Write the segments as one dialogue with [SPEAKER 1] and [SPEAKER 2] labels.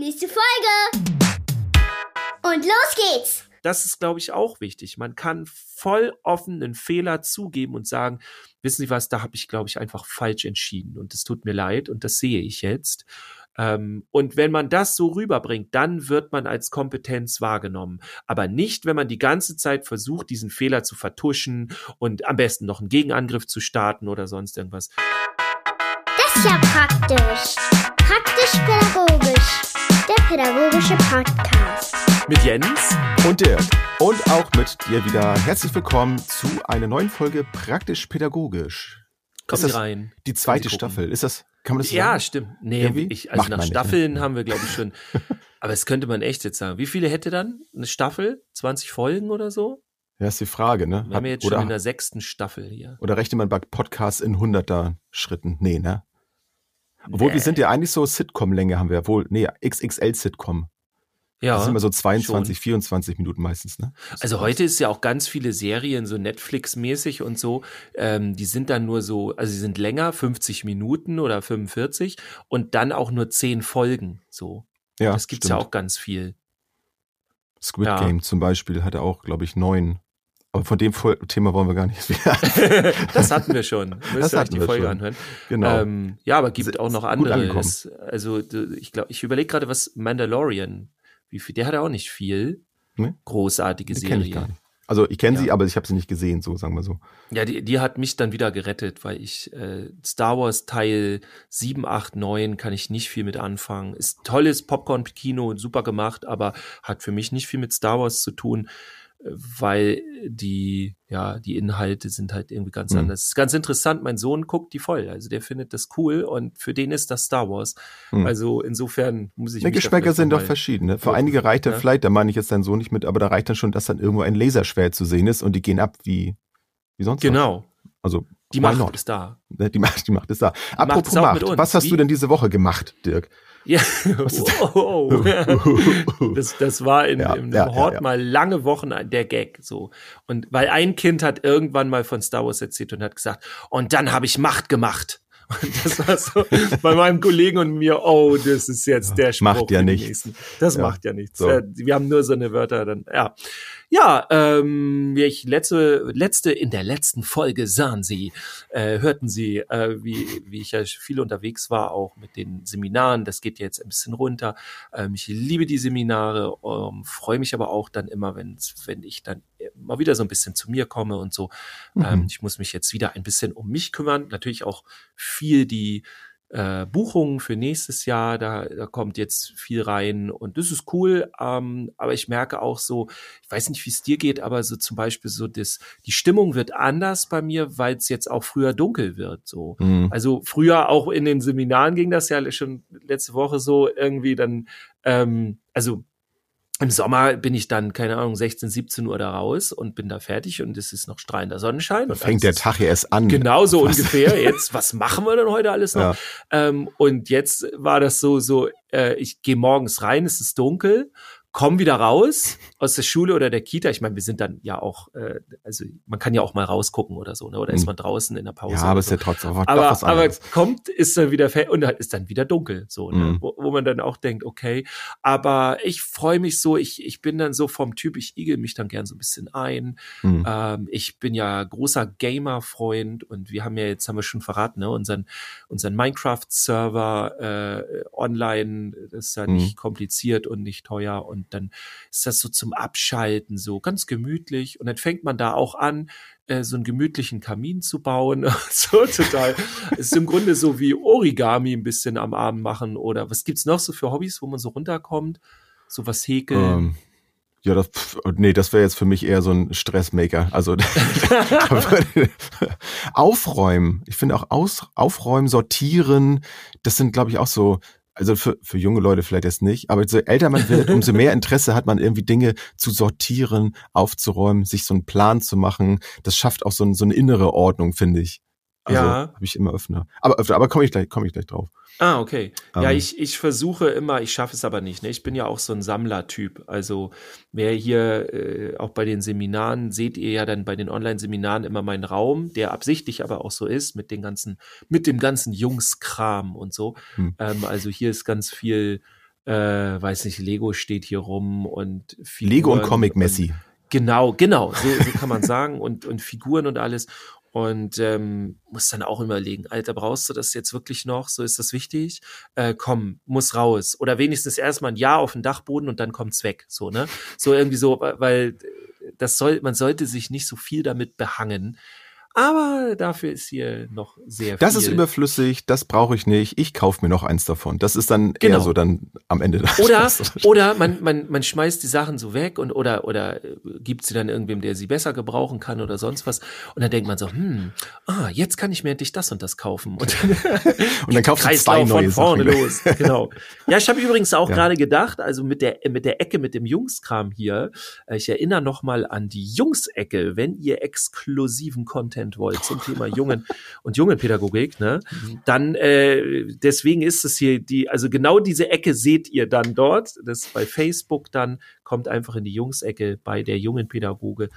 [SPEAKER 1] Nächste Folge. Und los geht's.
[SPEAKER 2] Das ist, glaube ich, auch wichtig. Man kann voll offen einen Fehler zugeben und sagen, wissen Sie was, da habe ich, glaube ich, einfach falsch entschieden und es tut mir leid und das sehe ich jetzt. Ähm, und wenn man das so rüberbringt, dann wird man als Kompetenz wahrgenommen. Aber nicht, wenn man die ganze Zeit versucht, diesen Fehler zu vertuschen und am besten noch einen Gegenangriff zu starten oder sonst irgendwas.
[SPEAKER 1] Das ist ja praktisch. Praktisch-pädagogisch. Pädagogische Podcast.
[SPEAKER 2] Mit Jens
[SPEAKER 3] und Dirk. Und auch mit dir wieder herzlich willkommen zu einer neuen Folge Praktisch Pädagogisch.
[SPEAKER 2] kommt
[SPEAKER 3] Ist das
[SPEAKER 2] rein.
[SPEAKER 3] Die zweite. Staffel. Ist das, kann man das so
[SPEAKER 2] Ja,
[SPEAKER 3] sagen?
[SPEAKER 2] stimmt. Nee,
[SPEAKER 3] Irgendwie?
[SPEAKER 2] ich, also
[SPEAKER 3] Macht
[SPEAKER 2] nach
[SPEAKER 3] nicht,
[SPEAKER 2] Staffeln
[SPEAKER 3] ne?
[SPEAKER 2] haben wir, glaube ich, schon. aber es könnte man echt jetzt sagen. Wie viele hätte dann eine Staffel? 20 Folgen oder so?
[SPEAKER 3] Ja, ist die Frage, ne?
[SPEAKER 2] Wir haben ja jetzt schon in der sechsten Staffel hier.
[SPEAKER 3] oder rechnet man bei Podcasts in hunderter Schritten? Nee, ne? Obwohl, wir sind ja eigentlich so Sitcom-Länge haben wir wohl. Nee, XXL-Sitcom.
[SPEAKER 2] Ja.
[SPEAKER 3] Das sind immer so 22,
[SPEAKER 2] schon.
[SPEAKER 3] 24 Minuten meistens, ne?
[SPEAKER 2] Also heute ist ja auch ganz viele Serien so Netflix-mäßig und so. Ähm, die sind dann nur so, also sie sind länger, 50 Minuten oder 45 und dann auch nur 10 Folgen. So.
[SPEAKER 3] Ja,
[SPEAKER 2] das gibt's
[SPEAKER 3] stimmt.
[SPEAKER 2] ja auch ganz viel.
[SPEAKER 3] Squid
[SPEAKER 2] ja.
[SPEAKER 3] Game zum Beispiel hatte auch, glaube ich, neun. Aber von dem Thema wollen wir gar nicht.
[SPEAKER 2] das hatten wir schon. Müsst
[SPEAKER 3] Das
[SPEAKER 2] ihr euch die Folge
[SPEAKER 3] schon.
[SPEAKER 2] anhören.
[SPEAKER 3] genau.
[SPEAKER 2] Ähm, ja, aber gibt auch noch andere. Es, also ich glaube, ich überlege gerade, was Mandalorian, wie viel, der hat ja auch nicht viel.
[SPEAKER 3] Nee.
[SPEAKER 2] Großartige
[SPEAKER 3] die
[SPEAKER 2] Serie.
[SPEAKER 3] kenne ich gar nicht. Also ich kenne
[SPEAKER 2] Ja.
[SPEAKER 3] sie, aber ich habe sie nicht gesehen, so sagen wir so.
[SPEAKER 2] Ja, die, die hat mich dann wieder gerettet, weil ich äh, Star Wars Teil 7, 8, 9 kann ich nicht viel mit anfangen. Ist tolles Popcorn-Kino, super gemacht, aber hat für mich nicht viel mit Star Wars zu tun, weil die, ja, die Inhalte sind halt irgendwie ganz
[SPEAKER 3] Mhm.
[SPEAKER 2] anders. Ist ganz interessant, mein Sohn guckt die voll, also der findet das cool und für den ist das Star Wars.
[SPEAKER 3] Mhm.
[SPEAKER 2] Also insofern muss ich
[SPEAKER 3] Die Geschmäcker sind doch
[SPEAKER 2] mal-
[SPEAKER 3] verschieden. Für einige reicht dann
[SPEAKER 2] Ja.
[SPEAKER 3] vielleicht, da meine ich jetzt deinen Sohn nicht mit, aber da reicht dann schon, dass dann irgendwo ein Laserschwert zu sehen ist und die gehen ab wie, wie sonst was.
[SPEAKER 2] Genau.
[SPEAKER 3] Also
[SPEAKER 2] Die Macht
[SPEAKER 3] not?
[SPEAKER 2] ist da.
[SPEAKER 3] Ne, Die Macht, die Macht ist da.
[SPEAKER 2] Macht
[SPEAKER 3] Apropos
[SPEAKER 2] es
[SPEAKER 3] Macht,
[SPEAKER 2] uns.
[SPEAKER 3] was hast
[SPEAKER 2] Wie?
[SPEAKER 3] du denn diese Woche gemacht, Dirk?
[SPEAKER 2] Ja, das, das war in,
[SPEAKER 3] Ja,
[SPEAKER 2] im
[SPEAKER 3] ja,
[SPEAKER 2] Hort
[SPEAKER 3] ja.
[SPEAKER 2] mal lange Wochen der Gag so. Und weil ein Kind hat irgendwann mal von Star Wars erzählt und hat gesagt, und dann habe ich Macht gemacht. Und das war so bei meinem Kollegen und mir, oh, das ist jetzt der Spruch.
[SPEAKER 3] Macht ja nichts.
[SPEAKER 2] Das macht ja nichts.
[SPEAKER 3] so.
[SPEAKER 2] Äh, Wir haben nur so eine Wörter dann, ja. Ja, ähm, wie ich letzte, letzte, in der letzten Folge sahen Sie, äh, hörten Sie, äh, wie, wie ich ja viel unterwegs war, auch mit den Seminaren. Das geht jetzt ein bisschen runter. Ähm, ich liebe die Seminare, ähm, freue mich aber auch dann immer, wenn's, wenn ich dann mal wieder so ein bisschen zu mir komme und so. Ähm,
[SPEAKER 3] Mhm.
[SPEAKER 2] ich muss mich jetzt wieder ein bisschen um mich kümmern. Natürlich auch viel die äh, Buchungen für nächstes Jahr, da, da kommt jetzt viel rein und das ist cool, ähm, aber ich merke auch so, ich weiß nicht, wie es dir geht, aber so zum Beispiel so das, die Stimmung wird anders bei mir, weil es jetzt auch früher dunkel wird, so.
[SPEAKER 3] Mhm.
[SPEAKER 2] Also früher auch in den Seminaren ging das ja schon letzte Woche so irgendwie dann, ähm, also im Sommer bin ich dann, keine Ahnung, 16, 17 Uhr da raus und bin da fertig und es ist noch strahlender Sonnenschein.
[SPEAKER 3] Da
[SPEAKER 2] und
[SPEAKER 3] fängt der
[SPEAKER 2] ist
[SPEAKER 3] Tag ja erst an.
[SPEAKER 2] Genau so
[SPEAKER 3] Was?
[SPEAKER 2] ungefähr. Jetzt, was machen wir denn heute alles noch?
[SPEAKER 3] Ja.
[SPEAKER 2] Ähm, und jetzt war das so, so, äh, ich gehe morgens rein, es ist dunkel, komm wieder raus aus der Schule oder der Kita. Ich meine, wir sind dann ja auch, äh, also man kann ja auch mal rausgucken oder so, ne? Oder ist
[SPEAKER 3] Mhm.
[SPEAKER 2] man draußen in der Pause?
[SPEAKER 3] Ja, aber
[SPEAKER 2] so.
[SPEAKER 3] ist ja trotzdem doch
[SPEAKER 2] aber,
[SPEAKER 3] was
[SPEAKER 2] aber kommt, ist dann wieder und halt ist dann wieder dunkel, so, ne?
[SPEAKER 3] Mhm.
[SPEAKER 2] wo, wo man dann auch denkt, okay, aber ich freue mich so, ich, ich bin dann so vom Typ, ich igel mich dann gern so ein bisschen ein.
[SPEAKER 3] Mhm.
[SPEAKER 2] Ähm, ich bin ja großer Gamer-Freund und wir haben ja jetzt, haben wir schon verraten, ne, unseren, unseren Minecraft-Server äh, online, das ist ja
[SPEAKER 3] Mhm.
[SPEAKER 2] nicht kompliziert und nicht teuer und dann ist das so zum Abschalten so ganz gemütlich und dann fängt man da auch an, äh, so einen gemütlichen Kamin zu bauen. so total. Ist im Grunde so wie Origami ein bisschen am Abend machen oder was gibt's noch so für Hobbys, wo man so runterkommt? So was häkeln.
[SPEAKER 3] Ähm, ja, das, nee, das wäre jetzt für mich eher so ein Stressmaker. Also aufräumen. Ich finde auch aus, aufräumen, sortieren, das sind, glaube ich, auch so, also für, für junge Leute vielleicht jetzt nicht, aber so älter man wird, umso mehr Interesse hat man irgendwie Dinge zu sortieren, aufzuräumen, sich so einen Plan zu machen. Das schafft auch so, ein, so eine innere Ordnung, finde ich. Also
[SPEAKER 2] Ja.
[SPEAKER 3] habe ich immer öfter. Aber öfter, aber komme ich gleich, komme ich gleich drauf.
[SPEAKER 2] Ah, okay. Ja,
[SPEAKER 3] Ähm.
[SPEAKER 2] ich, ich versuche immer, ich schaffe es aber nicht. Ne? Ich bin ja auch so ein Sammlertyp. Also wer hier äh, auch bei den Seminaren, seht ihr ja dann bei den Online-Seminaren immer meinen Raum, der absichtlich aber auch so ist, mit den ganzen, mit dem ganzen Jungskram und so.
[SPEAKER 3] Hm.
[SPEAKER 2] Ähm, also hier ist ganz viel äh, weiß nicht, Lego steht hier rum und
[SPEAKER 3] Figuren Lego und Comic Messi.
[SPEAKER 2] Genau, genau, so, so kann man sagen und und Figuren und alles und ähm, muss dann auch überlegen, Alter, brauchst du das jetzt wirklich noch? So ist das wichtig? Äh, komm, muss raus. Oder wenigstens erstmal ein Jahr auf den Dachboden und dann kommt's weg. So, ne? So irgendwie so, weil das soll, man sollte sich nicht so viel damit behangen. Aber dafür ist hier noch sehr
[SPEAKER 3] viel. Das ist überflüssig, das brauche ich nicht. Ich kaufe mir noch eins davon. Das ist dann genau. eher so dann am Ende.
[SPEAKER 2] Oder, oder man, man, man schmeißt die Sachen so weg und oder, oder äh, gibt sie dann irgendwem, der sie besser gebrauchen kann oder sonst was. Und dann denkt man so, hm, ah, jetzt kann ich mir endlich das und das kaufen. Und dann,
[SPEAKER 3] und dann kaufst du zwei neue
[SPEAKER 2] von vorne Sachen. los. Genau. Ja, ich habe übrigens auch ja. gerade gedacht, also mit der, mit der Ecke, mit dem Jungskram hier, äh, ich erinnere noch mal an die Jungsecke, wenn ihr exklusiven Content Content wollt zum Thema Jungen und Jungenpädagogik, ne, mhm. dann äh, deswegen ist es hier die, also genau diese Ecke seht ihr dann dort. Das bei Facebook dann kommt einfach in die Jungsecke bei der Jungenpädagoge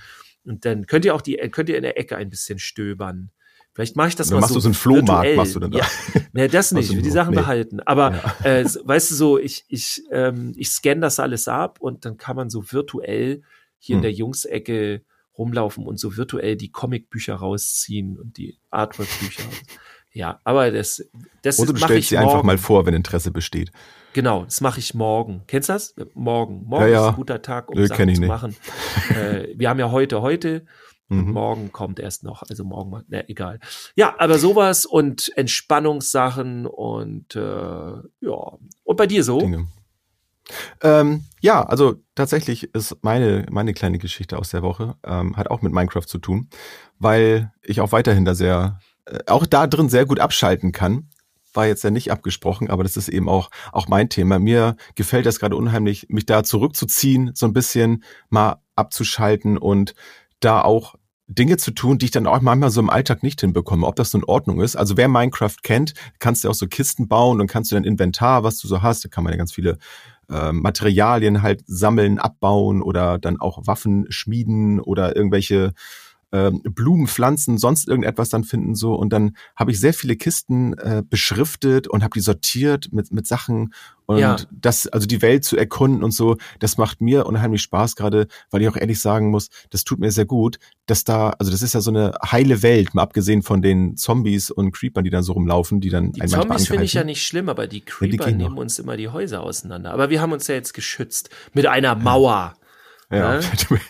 [SPEAKER 2] und dann könnt ihr auch die könnt ihr in der Ecke ein bisschen stöbern. Vielleicht mache ich das
[SPEAKER 3] dann
[SPEAKER 2] mal
[SPEAKER 3] machst
[SPEAKER 2] so.
[SPEAKER 3] Machst du so einen Flohmarkt,
[SPEAKER 2] virtuell.
[SPEAKER 3] machst du dann da?
[SPEAKER 2] Ja, nee, das nicht. Ich will die Sachen nee. behalten. Aber ja. äh, weißt du so, ich ich ähm, ich scanne das alles ab und dann kann man so virtuell hier hm. in der Jungsecke rumlaufen und so virtuell die Comicbücher rausziehen und die Artwork-Bücher. ja, aber das, das
[SPEAKER 3] Oder du stellst sie morgen. einfach mal vor, wenn Interesse besteht.
[SPEAKER 2] Genau, das mache ich morgen. Kennst du das? Morgen. Morgen
[SPEAKER 3] ja, ja.
[SPEAKER 2] ist ein guter Tag, um Nö, Sachen zu machen. äh, wir haben ja heute, heute. Mhm. Morgen kommt erst noch, also morgen na, egal. Ja, aber sowas und Entspannungssachen und äh, ja. Und bei dir so? Dinge.
[SPEAKER 3] Ähm, ja, also tatsächlich ist meine, meine kleine Geschichte aus der Woche, ähm, hat auch mit Minecraft zu tun, weil ich auch weiterhin da sehr, äh, auch da drin sehr gut abschalten kann. War jetzt ja nicht abgesprochen, aber das ist eben auch, auch mein Thema. Mir gefällt das gerade unheimlich, mich da zurückzuziehen, so ein bisschen mal abzuschalten und da auch Dinge zu tun, die ich dann auch manchmal so im Alltag nicht hinbekomme, ob das so in Ordnung ist. Also wer Minecraft kennt, kannst du auch so Kisten bauen und kannst du dein Inventar, was du so hast, da kann man ja ganz viele äh, Materialien halt sammeln, abbauen oder dann auch Waffen schmieden oder irgendwelche äh, Blumen, Pflanzen, sonst irgendetwas dann finden so und dann habe ich sehr viele Kisten äh, beschriftet und habe die sortiert mit mit Sachen und ja. das also die Welt zu erkunden und so, das macht mir unheimlich Spaß gerade, weil ich auch ehrlich sagen muss, das tut mir sehr gut, dass da also das ist ja so eine heile Welt, mal abgesehen von den Zombies und Creepern, die dann so rumlaufen, die dann
[SPEAKER 2] Die Zombies finde ich ja nicht schlimm, aber die Creeper ja, die nehmen noch. uns immer die Häuser auseinander, aber wir haben uns ja jetzt geschützt mit einer Mauer.
[SPEAKER 3] Ja, ne?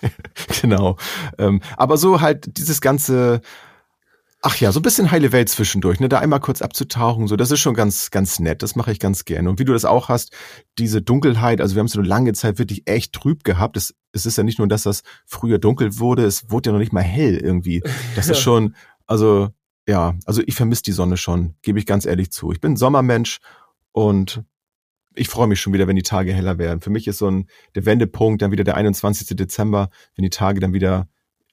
[SPEAKER 3] genau. Ähm, aber so halt dieses ganze, ach ja, so ein bisschen heile Welt zwischendurch, ne, da einmal kurz abzutauchen, so, das ist schon ganz, ganz nett. Das mache ich ganz gerne. Und wie du das auch hast, diese Dunkelheit, also wir haben so eine lange Zeit wirklich echt trüb gehabt. Es, es ist ja nicht nur, dass das früher dunkel wurde, es wurde ja noch nicht mal hell irgendwie. Das ja. ist schon, also, ja, also ich vermisse die Sonne schon, gebe ich ganz ehrlich zu. Ich bin Sommermensch und ich freue mich schon wieder, wenn die Tage heller werden. Für mich ist so ein der Wendepunkt dann wieder der 21. Dezember, wenn die Tage dann wieder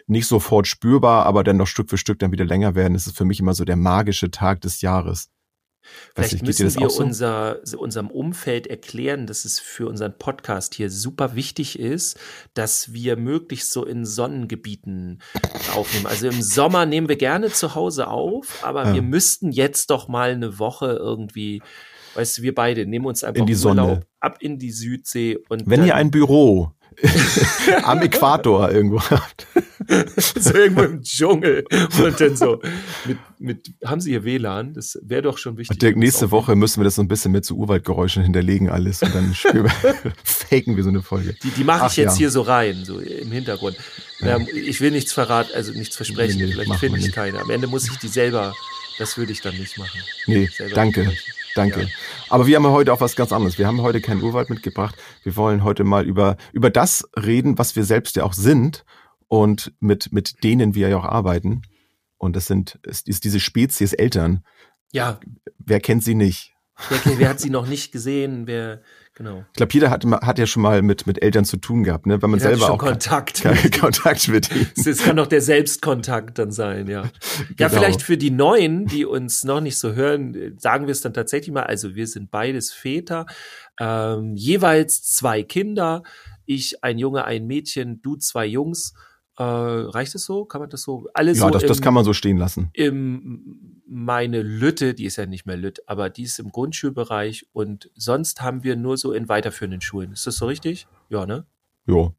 [SPEAKER 3] nicht sofort spürbar, aber dann noch Stück für Stück dann wieder länger werden. Das ist für mich immer so der magische Tag des Jahres.
[SPEAKER 2] Vielleicht nicht, müssen wir so? unser, unserem Umfeld erklären, dass es für unseren Podcast hier super wichtig ist, dass wir möglichst so in Sonnengebieten aufnehmen. Also im Sommer nehmen wir gerne zu Hause auf, aber ja. wir müssten jetzt doch mal eine Woche irgendwie weißt du, wir beide nehmen uns einfach
[SPEAKER 3] in die Sonne.
[SPEAKER 2] ab in die Südsee und
[SPEAKER 3] wenn ihr ein Büro am Äquator irgendwo habt.
[SPEAKER 2] so irgendwo im Dschungel und dann so mit, mit haben Sie hier WLAN? Das wäre doch schon wichtig.
[SPEAKER 3] Dirk, nächste Woche müssen wir das so ein bisschen mit so Urwaldgeräuschen hinterlegen alles und dann faken wir so eine Folge.
[SPEAKER 2] Die, die mache ich jetzt ja. hier so rein, so im Hintergrund. Ja. Ich will nichts verraten, also nichts versprechen, nee, vielleicht finde ich keine. Am Ende muss ich die selber, das würde ich dann nicht machen.
[SPEAKER 3] Nee, danke. Sprechen. Danke. Ja. Aber wir haben heute auch was ganz anderes. Wir haben heute keinen Urwald mitgebracht. Wir wollen heute mal über, über das reden, was wir selbst ja auch sind und mit, mit denen wir ja auch arbeiten. Und das sind, ist, ist diese Spezies Eltern.
[SPEAKER 2] Ja.
[SPEAKER 3] Wer kennt sie nicht?
[SPEAKER 2] Wer, wer hat sie noch nicht gesehen? Wer, Genau.
[SPEAKER 3] Ich glaube, jeder hat, hat ja schon mal mit, mit Eltern zu tun gehabt, ne? Wenn man jeder selber auch
[SPEAKER 2] Kontakt,
[SPEAKER 3] kann, mit Kontakt mit ihnen.
[SPEAKER 2] Es kann doch der Selbstkontakt dann sein, ja. Ja, genau. vielleicht für die Neuen, die uns noch nicht so hören, sagen wir es dann tatsächlich mal. Also wir sind beides Väter, ähm, jeweils zwei Kinder. Ich ein Junge, ein Mädchen, du zwei Jungs. Äh, reicht es so? Kann man das so? Alles
[SPEAKER 3] Ja,
[SPEAKER 2] so
[SPEAKER 3] das, das
[SPEAKER 2] im-
[SPEAKER 3] kann man so stehen lassen.
[SPEAKER 2] im meine Lütte, die ist ja nicht mehr Lütt, aber die ist im Grundschulbereich und sonst haben wir nur so in weiterführenden Schulen. Ist das so richtig? Ja, ne?
[SPEAKER 3] Jo.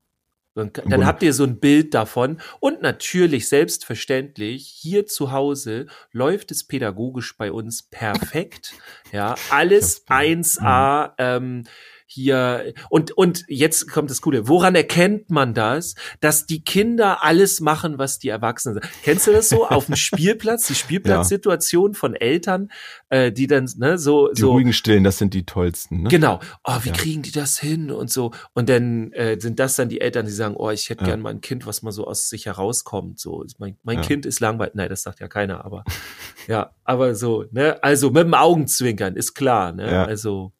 [SPEAKER 2] Dann, dann habt ihr so ein Bild davon und natürlich selbstverständlich hier zu Hause läuft es pädagogisch bei uns perfekt. Ja, alles
[SPEAKER 3] Ja,
[SPEAKER 2] 1A. Ähm, hier und und jetzt kommt das Coole. Woran erkennt man das, dass die Kinder alles machen, was die Erwachsenen sagen? Kennst du das so auf dem Spielplatz, die Spielplatzsituation von Eltern, äh, die dann ne so
[SPEAKER 3] Die
[SPEAKER 2] so
[SPEAKER 3] ruhigen Stillen, das sind die tollsten. Ne?
[SPEAKER 2] Genau. Oh, wie
[SPEAKER 3] Ja.
[SPEAKER 2] kriegen die das hin und so? Und dann äh, sind das dann die Eltern, die sagen, oh, ich hätte
[SPEAKER 3] Ja.
[SPEAKER 2] gern mal ein Kind, was mal so aus sich herauskommt. So, mein, mein
[SPEAKER 3] Ja.
[SPEAKER 2] Kind ist langweilig. Nein, das sagt ja keiner, aber ja, aber so, ne? Also mit dem Augenzwinkern ist klar, ne?
[SPEAKER 3] Ja.
[SPEAKER 2] Also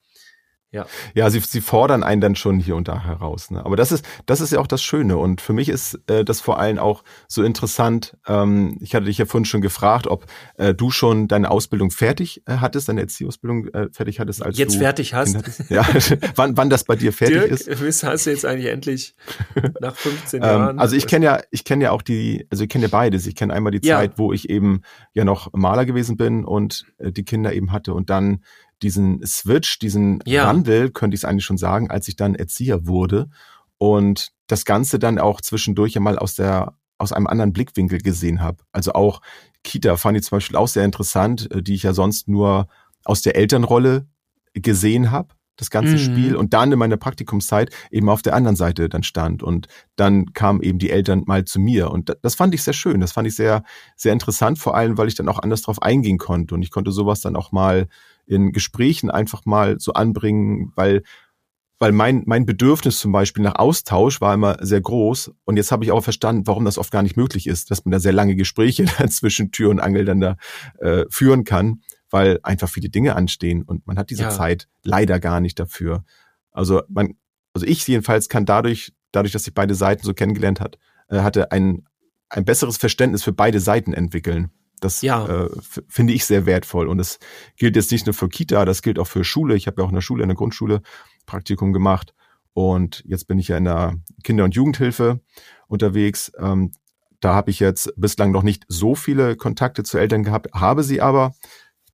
[SPEAKER 3] Ja, sie, sie fordern einen dann schon hier und da heraus. Ne? Aber das ist, das ist ja auch das Schöne. Und für mich ist äh, das vor allem auch so interessant. Ähm, ich hatte dich ja vorhin schon gefragt, ob äh, du schon deine Ausbildung fertig äh, hattest, deine Erzieherausbildung äh, fertig hattest, als
[SPEAKER 2] jetzt
[SPEAKER 3] du
[SPEAKER 2] fertig hast.
[SPEAKER 3] Ja, wann, wann das bei dir fertig
[SPEAKER 2] Dirk,
[SPEAKER 3] ist.
[SPEAKER 2] wisst- hast du jetzt eigentlich endlich nach 15 Jahren?
[SPEAKER 3] Ähm, also ich kenne ja, ich kenne ja auch die, also ich kenne ja beides. Ich kenne einmal die
[SPEAKER 2] Ja.
[SPEAKER 3] Zeit, wo ich eben ja noch Maler gewesen bin und äh, die Kinder eben hatte und dann diesen Switch, diesen
[SPEAKER 2] Ja.
[SPEAKER 3] Wandel, könnte ich es eigentlich schon sagen, als ich dann Erzieher wurde und das Ganze dann auch zwischendurch ja mal aus der aus einem anderen Blickwinkel gesehen habe. Also auch Kita fand ich zum Beispiel auch sehr interessant, äh, die ich ja sonst nur aus der Elternrolle gesehen habe, das ganze
[SPEAKER 2] Mhm.
[SPEAKER 3] Spiel und dann in meiner Praktikumszeit eben auf der anderen Seite dann stand und dann kamen eben die Eltern mal zu mir und da- das fand ich sehr schön, das fand ich sehr sehr interessant, vor allem weil ich dann auch anders drauf eingehen konnte und ich konnte sowas dann auch mal in Gesprächen einfach mal so anbringen, weil weil mein mein Bedürfnis zum Beispiel nach Austausch war immer sehr groß und jetzt habe ich auch verstanden, warum das oft gar nicht möglich ist, dass man da sehr lange Gespräche zwischen Tür und Angel dann da äh, führen kann, weil einfach viele Dinge anstehen und man hat diese
[SPEAKER 2] Ja.
[SPEAKER 3] Zeit leider gar nicht dafür. Also man, also ich jedenfalls kann dadurch, dadurch, dass ich beide Seiten so kennengelernt hat, äh, hatte ein ein besseres Verständnis für beide Seiten entwickeln. Das
[SPEAKER 2] Ja.
[SPEAKER 3] äh, finde ich sehr wertvoll. Und das gilt jetzt nicht nur für Kita, das gilt auch für Schule. Ich habe ja auch in der Schule, in der Grundschule Praktikum gemacht. Und jetzt bin ich ja in der Kinder- und Jugendhilfe unterwegs. Ähm, da habe ich jetzt bislang noch nicht so viele Kontakte zu Eltern gehabt, habe sie aber.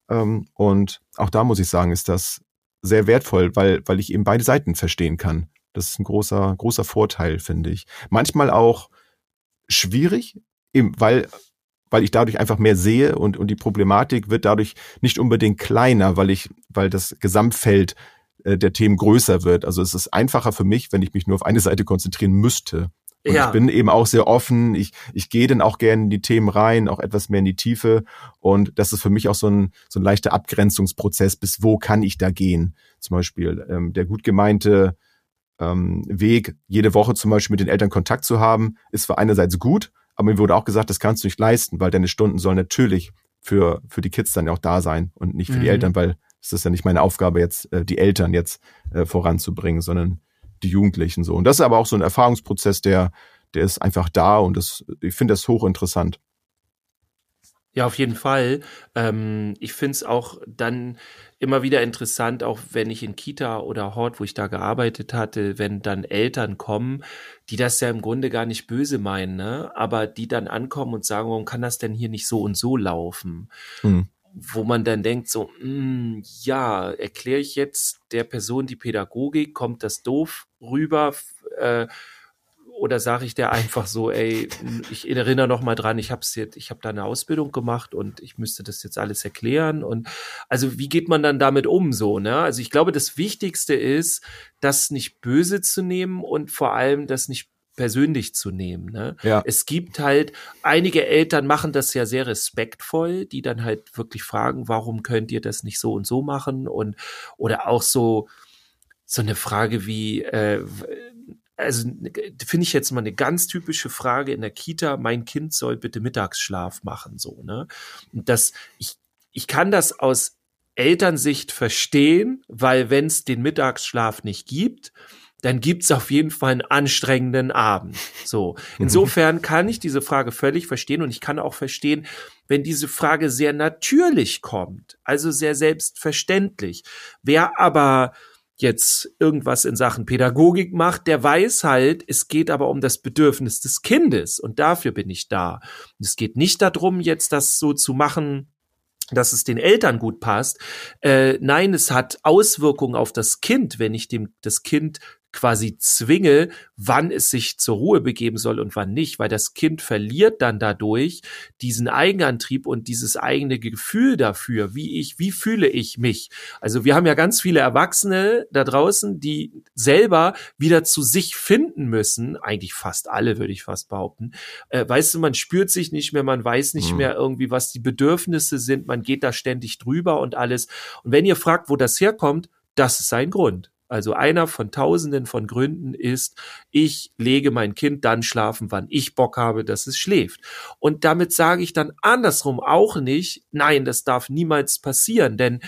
[SPEAKER 3] Ähm, und auch da muss ich sagen, ist das sehr wertvoll, weil, weil ich eben beide Seiten verstehen kann. Das ist ein großer, großer Vorteil, finde ich. Manchmal auch schwierig, eben weil, weil ich dadurch einfach mehr sehe und, und die Problematik wird dadurch nicht unbedingt kleiner, weil ich, weil das Gesamtfeld äh, der Themen größer wird. Also es ist einfacher für mich, wenn ich mich nur auf eine Seite konzentrieren müsste. Und
[SPEAKER 2] Ja.
[SPEAKER 3] ich bin eben auch sehr offen. Ich, ich gehe dann auch gerne in die Themen rein, auch etwas mehr in die Tiefe. Und das ist für mich auch so ein, so ein leichter Abgrenzungsprozess. Bis wo kann ich da gehen? Zum Beispiel ähm, der gut gemeinte ähm, Weg, jede Woche zum Beispiel mit den Eltern Kontakt zu haben, ist für einerseits gut, aber mir wurde auch gesagt, das kannst du nicht leisten, weil deine Stunden sollen natürlich für, für die Kids dann auch da sein und nicht für die
[SPEAKER 2] Mhm.
[SPEAKER 3] Eltern, weil es ist ja nicht meine Aufgabe, jetzt äh, die Eltern jetzt äh, voranzubringen, sondern die Jugendlichen so. Und das ist aber auch so ein Erfahrungsprozess, der, der ist einfach da und das, ich finde das hochinteressant.
[SPEAKER 2] Ja, auf jeden Fall. Ähm, ich find's auch dann immer wieder interessant, auch wenn ich in Kita oder Hort, wo ich da gearbeitet hatte, wenn dann Eltern kommen, die das ja im Grunde gar nicht böse meinen, ne? aber die dann ankommen und sagen, warum kann das denn hier nicht so und so laufen?
[SPEAKER 3] Hm.
[SPEAKER 2] Wo man dann denkt, so, mm, ja, erkläre ich jetzt der Person die Pädagogik, kommt das doof rüber? Äh, oder sage ich der einfach so, ey, ich erinnere noch mal dran, ich habe jetzt, ich habe da eine Ausbildung gemacht und ich müsste das jetzt alles erklären und also wie geht man dann damit um so, ne? Also ich glaube, das Wichtigste ist, das nicht böse zu nehmen und vor allem das nicht persönlich zu nehmen, ne?
[SPEAKER 3] Ja.
[SPEAKER 2] Es gibt halt einige Eltern machen das ja sehr respektvoll, die dann halt wirklich fragen, warum könnt ihr das nicht so und so machen und oder auch so so eine Frage wie äh, also finde ich jetzt mal eine ganz typische Frage in der Kita, mein Kind soll bitte Mittagsschlaf machen, so, ne? Und das, ich, ich kann das aus Elternsicht verstehen, weil wenn es den Mittagsschlaf nicht gibt, dann gibt's auf jeden Fall einen anstrengenden Abend. So. Insofern kann ich diese Frage völlig verstehen und ich kann auch verstehen, wenn diese Frage sehr natürlich kommt, also sehr selbstverständlich. Wer aber jetzt irgendwas in Sachen Pädagogik macht, der weiß halt, es geht aber um das Bedürfnis des Kindes und dafür bin ich da. es geht nicht darum, jetzt das so zu machen, dass es den Eltern gut passt. Äh, nein, es hat Auswirkungen auf das Kind, wenn ich dem das Kind quasi zwinge, wann es sich zur Ruhe begeben soll und wann nicht, weil das Kind verliert dann dadurch diesen Eigenantrieb und dieses eigene Gefühl dafür, wie ich, wie fühle ich mich. Also wir haben ja ganz viele Erwachsene da draußen, die selber wieder zu sich finden müssen, eigentlich fast alle, würde ich fast behaupten. Äh, weißt du, man spürt sich nicht mehr, man weiß nicht mhm. mehr irgendwie, was die Bedürfnisse sind, man geht da ständig drüber und alles. Und wenn ihr fragt, wo das herkommt, das ist sein Grund. Also einer von tausenden von Gründen ist, ich lege mein Kind dann schlafen, wann ich Bock habe, dass es schläft. Und damit sage ich dann andersrum auch nicht, nein, das darf niemals passieren, denn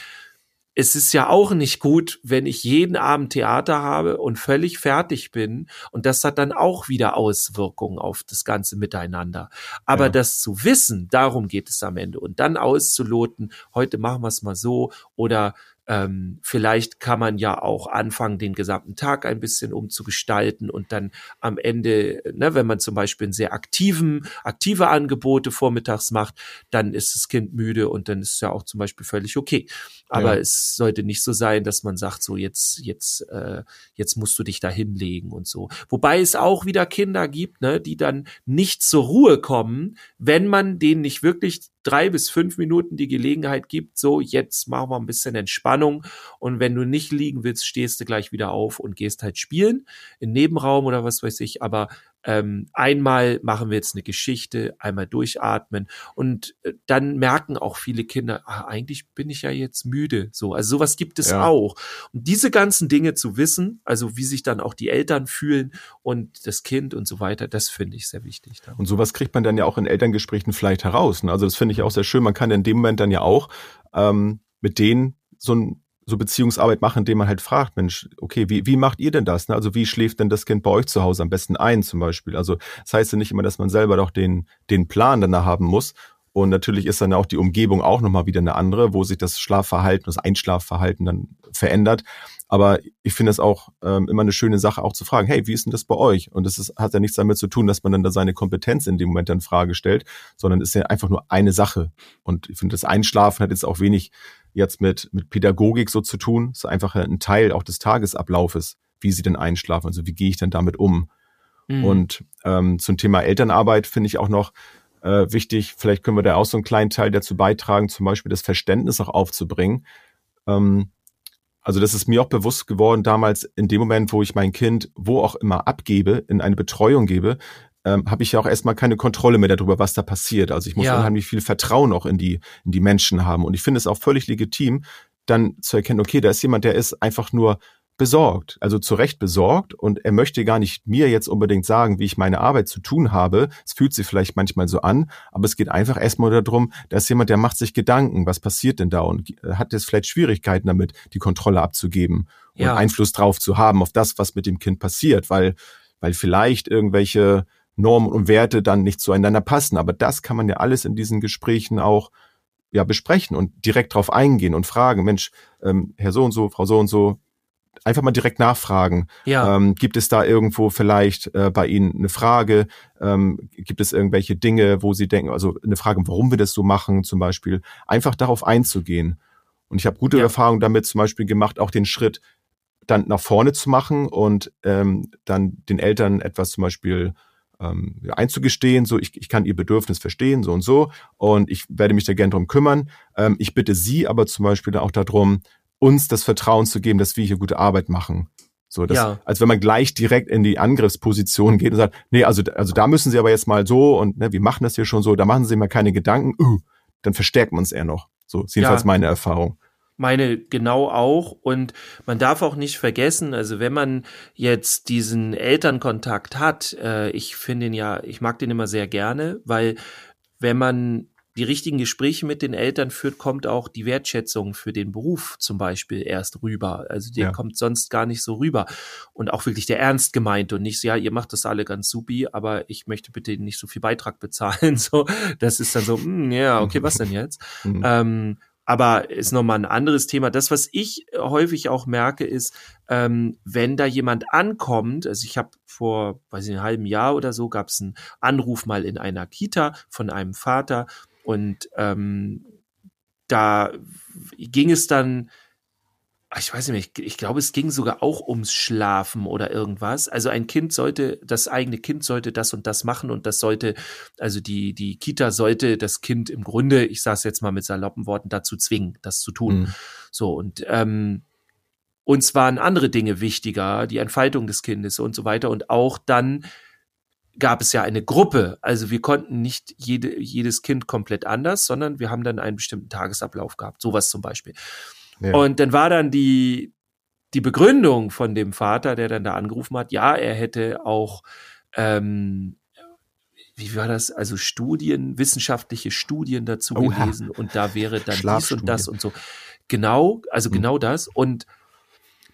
[SPEAKER 2] es ist ja auch nicht gut, wenn ich jeden Abend Theater habe und völlig fertig bin. Und das hat dann auch wieder Auswirkungen auf das ganze Miteinander. Aber ja. das zu wissen, darum geht es am Ende. Und dann auszuloten, heute machen wir es mal so oder ähm, vielleicht kann man ja auch anfangen, den gesamten Tag ein bisschen umzugestalten und dann am Ende, ne, wenn man zum Beispiel einen sehr aktiven, aktive Angebote vormittags macht, dann ist das Kind müde und dann ist es ja auch zum Beispiel völlig okay. Aber ja. es sollte nicht so sein, dass man sagt, so jetzt, jetzt, äh, jetzt musst du dich da hinlegen und so. Wobei es auch wieder Kinder gibt, ne, die dann nicht zur Ruhe kommen, wenn man denen nicht wirklich drei bis fünf Minuten die Gelegenheit gibt, so jetzt machen wir ein bisschen Entspannung und wenn du nicht liegen willst, stehst du gleich wieder auf und gehst halt spielen im Nebenraum oder was weiß ich, aber ähm, einmal machen wir jetzt eine Geschichte, einmal durchatmen und äh, dann merken auch viele Kinder, ah, eigentlich bin ich ja jetzt müde. So, also sowas gibt es ja. auch. Und diese ganzen Dinge zu wissen, also wie sich dann auch die Eltern fühlen und das Kind und so weiter, das finde ich sehr wichtig.
[SPEAKER 3] Da. Und sowas kriegt man dann ja auch in Elterngesprächen vielleicht heraus. Ne? Also das finde ich auch sehr schön. Man kann in dem Moment dann ja auch ähm, mit denen so ein so Beziehungsarbeit machen, indem man halt fragt, Mensch, okay, wie, wie macht ihr denn das? Ne? Also wie schläft denn das Kind bei euch zu Hause am besten ein zum Beispiel? Also das heißt ja nicht immer, dass man selber doch den, den Plan danach haben muss. Und natürlich ist dann auch die Umgebung auch nochmal wieder eine andere, wo sich das Schlafverhalten, das Einschlafverhalten dann verändert. Aber ich finde es auch ähm, immer eine schöne Sache, auch zu fragen, hey, wie ist denn das bei euch? Und das ist, hat ja nichts damit zu tun, dass man dann da seine Kompetenz in dem Moment dann Frage stellt, sondern ist ja einfach nur eine Sache. Und ich finde, das Einschlafen hat jetzt auch wenig jetzt mit, mit Pädagogik so zu tun. Es ist einfach ein Teil auch des Tagesablaufes, wie sie denn einschlafen. Also wie gehe ich denn damit um? Mhm. Und ähm, zum Thema Elternarbeit finde ich auch noch äh, wichtig, vielleicht können wir da auch so einen kleinen Teil dazu beitragen, zum Beispiel das Verständnis auch aufzubringen. Ähm, also das ist mir auch bewusst geworden damals in dem Moment, wo ich mein Kind wo auch immer abgebe, in eine Betreuung gebe, ähm, habe ich ja auch erstmal keine Kontrolle mehr darüber, was da passiert. Also ich muss ja. unheimlich viel Vertrauen auch in die, in die Menschen haben. Und ich finde es auch völlig legitim, dann zu erkennen, okay, da ist jemand, der ist einfach nur besorgt, also zu Recht besorgt und er möchte gar nicht mir jetzt unbedingt sagen, wie ich meine Arbeit zu tun habe. Es fühlt sich vielleicht manchmal so an, aber es geht einfach erstmal darum, dass jemand, der macht sich Gedanken, was passiert denn da und hat jetzt vielleicht Schwierigkeiten damit, die Kontrolle abzugeben und ja. Einfluss drauf zu haben auf das, was mit dem Kind passiert, weil, weil vielleicht irgendwelche Normen und Werte dann nicht zueinander passen. Aber das kann man ja alles in diesen Gesprächen auch ja besprechen und direkt drauf eingehen und fragen, Mensch, ähm, Herr so und so, Frau so und so, einfach mal direkt nachfragen. Ja. Ähm, gibt es da irgendwo vielleicht äh, bei Ihnen eine Frage? Ähm, gibt es irgendwelche Dinge, wo Sie denken, also eine Frage, warum wir das so machen, zum Beispiel, einfach darauf einzugehen. Und ich habe gute ja. Erfahrungen damit zum Beispiel gemacht, auch den Schritt dann nach vorne zu machen und ähm, dann den Eltern etwas zum Beispiel ähm, einzugestehen, so ich, ich kann ihr Bedürfnis verstehen, so und so, und ich werde mich da gern drum kümmern. Ähm, ich bitte Sie aber zum Beispiel auch darum, uns das Vertrauen zu geben, dass wir hier gute Arbeit machen. So, das, ja. als wenn man gleich direkt in die Angriffsposition geht und sagt, nee, also, also da müssen Sie aber jetzt mal so und ne, wir machen das hier schon so, da machen Sie mal keine Gedanken, uh, dann verstärkt man es eher noch. So ist jedenfalls ja. meine Erfahrung
[SPEAKER 2] meine genau auch. Und man darf auch nicht vergessen, also wenn man jetzt diesen Elternkontakt hat, äh, ich finde ihn ja, ich mag den immer sehr gerne, weil wenn man die richtigen Gespräche mit den Eltern führt, kommt auch die Wertschätzung für den Beruf zum Beispiel erst rüber. Also der ja. kommt sonst gar nicht so rüber. Und auch wirklich der Ernst gemeint und nicht so, ja, ihr macht das alle ganz supi, aber ich möchte bitte nicht so viel Beitrag bezahlen. So, das ist dann so, mh, hm, ja, okay, was denn jetzt? Mhm. Ähm, Aber ist nochmal ein anderes Thema. Das, was ich häufig auch merke, ist, ähm, wenn da jemand ankommt, also ich habe vor, weiß ich, einem halben Jahr oder so, gab es einen Anruf mal in einer Kita von einem Vater und ähm, da ging es dann ich weiß nicht, ich, ich glaube, es ging sogar auch ums Schlafen oder irgendwas. Also ein Kind sollte, das eigene Kind sollte das und das machen und das sollte, also die, die Kita sollte das Kind im Grunde, ich sage es jetzt mal mit saloppen Worten, dazu zwingen, das zu tun. Mhm. So, und ähm, uns waren andere Dinge wichtiger, die Entfaltung des Kindes und so weiter. Und auch dann gab es ja eine Gruppe. Also wir konnten nicht jede, jedes Kind komplett anders, sondern wir haben dann einen bestimmten Tagesablauf gehabt. Sowas zum Beispiel. Und dann war dann die, die Begründung von dem Vater, der dann da angerufen hat, ja, er hätte auch, ähm, wie war das, also Studien, wissenschaftliche Studien dazu Oha. gelesen und da wäre dann dies und das und so. Genau, also mhm. genau das. Und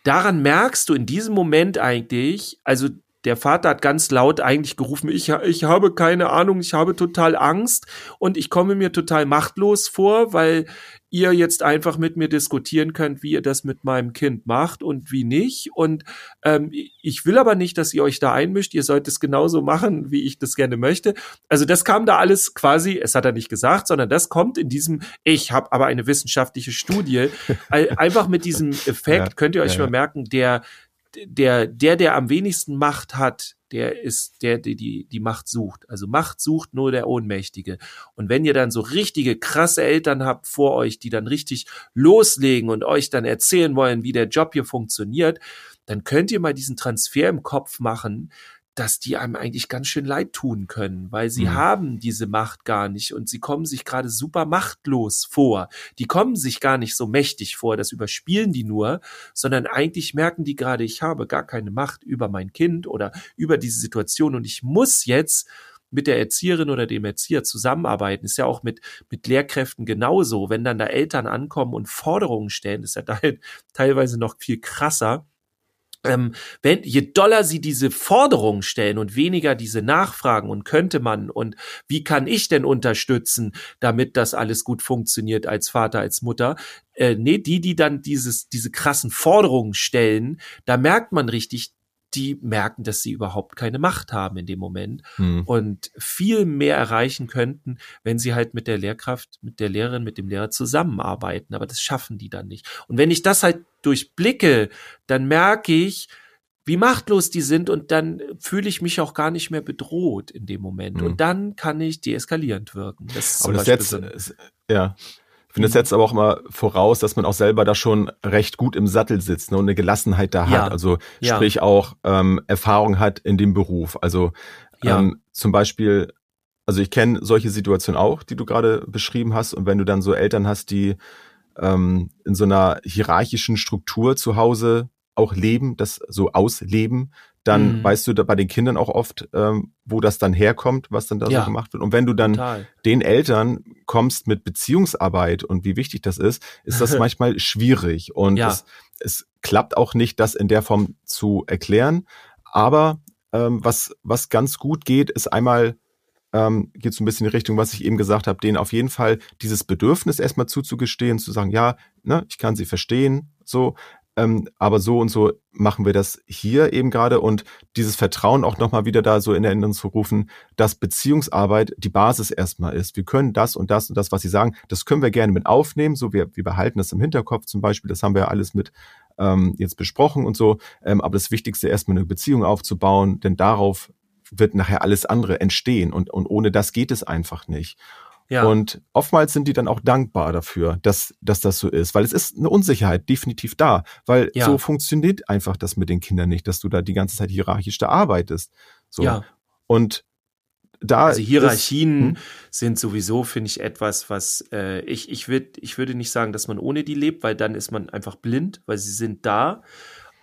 [SPEAKER 2] daran merkst du in diesem Moment eigentlich, also der Vater hat ganz laut eigentlich gerufen, ich, ich habe keine Ahnung, ich habe total Angst und ich komme mir total machtlos vor, weil ihr jetzt einfach mit mir diskutieren könnt, wie ihr das mit meinem Kind macht und wie nicht. Und ähm, ich will aber nicht, dass ihr euch da einmischt. Ihr sollt es genauso machen, wie ich das gerne möchte. Also das kam da alles quasi, es hat er nicht gesagt, sondern das kommt in diesem, ich habe aber eine wissenschaftliche Studie. einfach mit diesem Effekt ja, könnt ihr euch ja, mal merken, der der, der, der am wenigsten Macht hat, der ist der, der die, die Macht sucht. Also Macht sucht nur der Ohnmächtige. Und wenn ihr dann so richtige krasse Eltern habt vor euch, die dann richtig loslegen und euch dann erzählen wollen, wie der Job hier funktioniert, dann könnt ihr mal diesen Transfer im Kopf machen, dass die einem eigentlich ganz schön leid tun können, weil sie mhm. haben diese Macht gar nicht und sie kommen sich gerade super machtlos vor. Die kommen sich gar nicht so mächtig vor, das überspielen die nur, sondern eigentlich merken die gerade, ich habe gar keine Macht über mein Kind oder über diese Situation und ich muss jetzt mit der Erzieherin oder dem Erzieher zusammenarbeiten. Ist ja auch mit, mit Lehrkräften genauso. Wenn dann da Eltern ankommen und Forderungen stellen, ist ja da teilweise noch viel krasser ähm, wenn, je doller sie diese Forderungen stellen und weniger diese Nachfragen und könnte man und wie kann ich denn unterstützen, damit das alles gut funktioniert als Vater, als Mutter, äh, nee, die, die dann dieses, diese krassen Forderungen stellen, da merkt man richtig, die merken, dass sie überhaupt keine Macht haben in dem Moment hm. und viel mehr erreichen könnten, wenn sie halt mit der Lehrkraft, mit der Lehrerin, mit dem Lehrer zusammenarbeiten. Aber das schaffen die dann nicht. Und wenn ich das halt durchblicke, dann merke ich, wie machtlos die sind und dann fühle ich mich auch gar nicht mehr bedroht in dem Moment. Hm. Und dann kann ich deeskalierend wirken.
[SPEAKER 3] Das ist Aber das jetzt, ja, ich finde, das setzt aber auch immer voraus, dass man auch selber da schon recht gut im Sattel sitzt ne, und eine Gelassenheit da ja. hat. Also ja. sprich auch ähm, Erfahrung hat in dem Beruf. Also ja. ähm, zum Beispiel, also ich kenne solche Situationen auch, die du gerade beschrieben hast. Und wenn du dann so Eltern hast, die ähm, in so einer hierarchischen Struktur zu Hause auch leben, das so ausleben, dann mhm. weißt du da bei den Kindern auch oft, ähm, wo das dann herkommt, was dann da ja, so gemacht wird. Und wenn du dann total. den Eltern kommst mit Beziehungsarbeit und wie wichtig das ist, ist das manchmal schwierig. Und ja. es, es klappt auch nicht, das in der Form zu erklären. Aber ähm, was, was ganz gut geht, ist einmal ähm, geht so ein bisschen in die Richtung, was ich eben gesagt habe, denen auf jeden Fall dieses Bedürfnis erstmal zuzugestehen, zu sagen, ja, ne, ich kann sie verstehen, so, ähm, aber so und so machen wir das hier eben gerade und dieses Vertrauen auch nochmal wieder da so in Erinnerung zu rufen, dass Beziehungsarbeit die Basis erstmal ist. Wir können das und das und das, was Sie sagen, das können wir gerne mit aufnehmen, so wir, wir behalten das im Hinterkopf zum Beispiel, das haben wir alles mit ähm, jetzt besprochen und so, ähm, aber das Wichtigste erstmal eine Beziehung aufzubauen, denn darauf wird nachher alles andere entstehen und, und ohne das geht es einfach nicht. Ja. Und oftmals sind die dann auch dankbar dafür, dass, dass das so ist, weil es ist eine Unsicherheit definitiv da, weil ja. so funktioniert einfach das mit den Kindern nicht, dass du da die ganze Zeit hierarchisch da arbeitest. So. Ja. Und da
[SPEAKER 2] also Hierarchien ist, hm? sind sowieso finde ich etwas was äh, ich ich würde ich würde nicht sagen dass man ohne die lebt weil dann ist man einfach blind weil sie sind da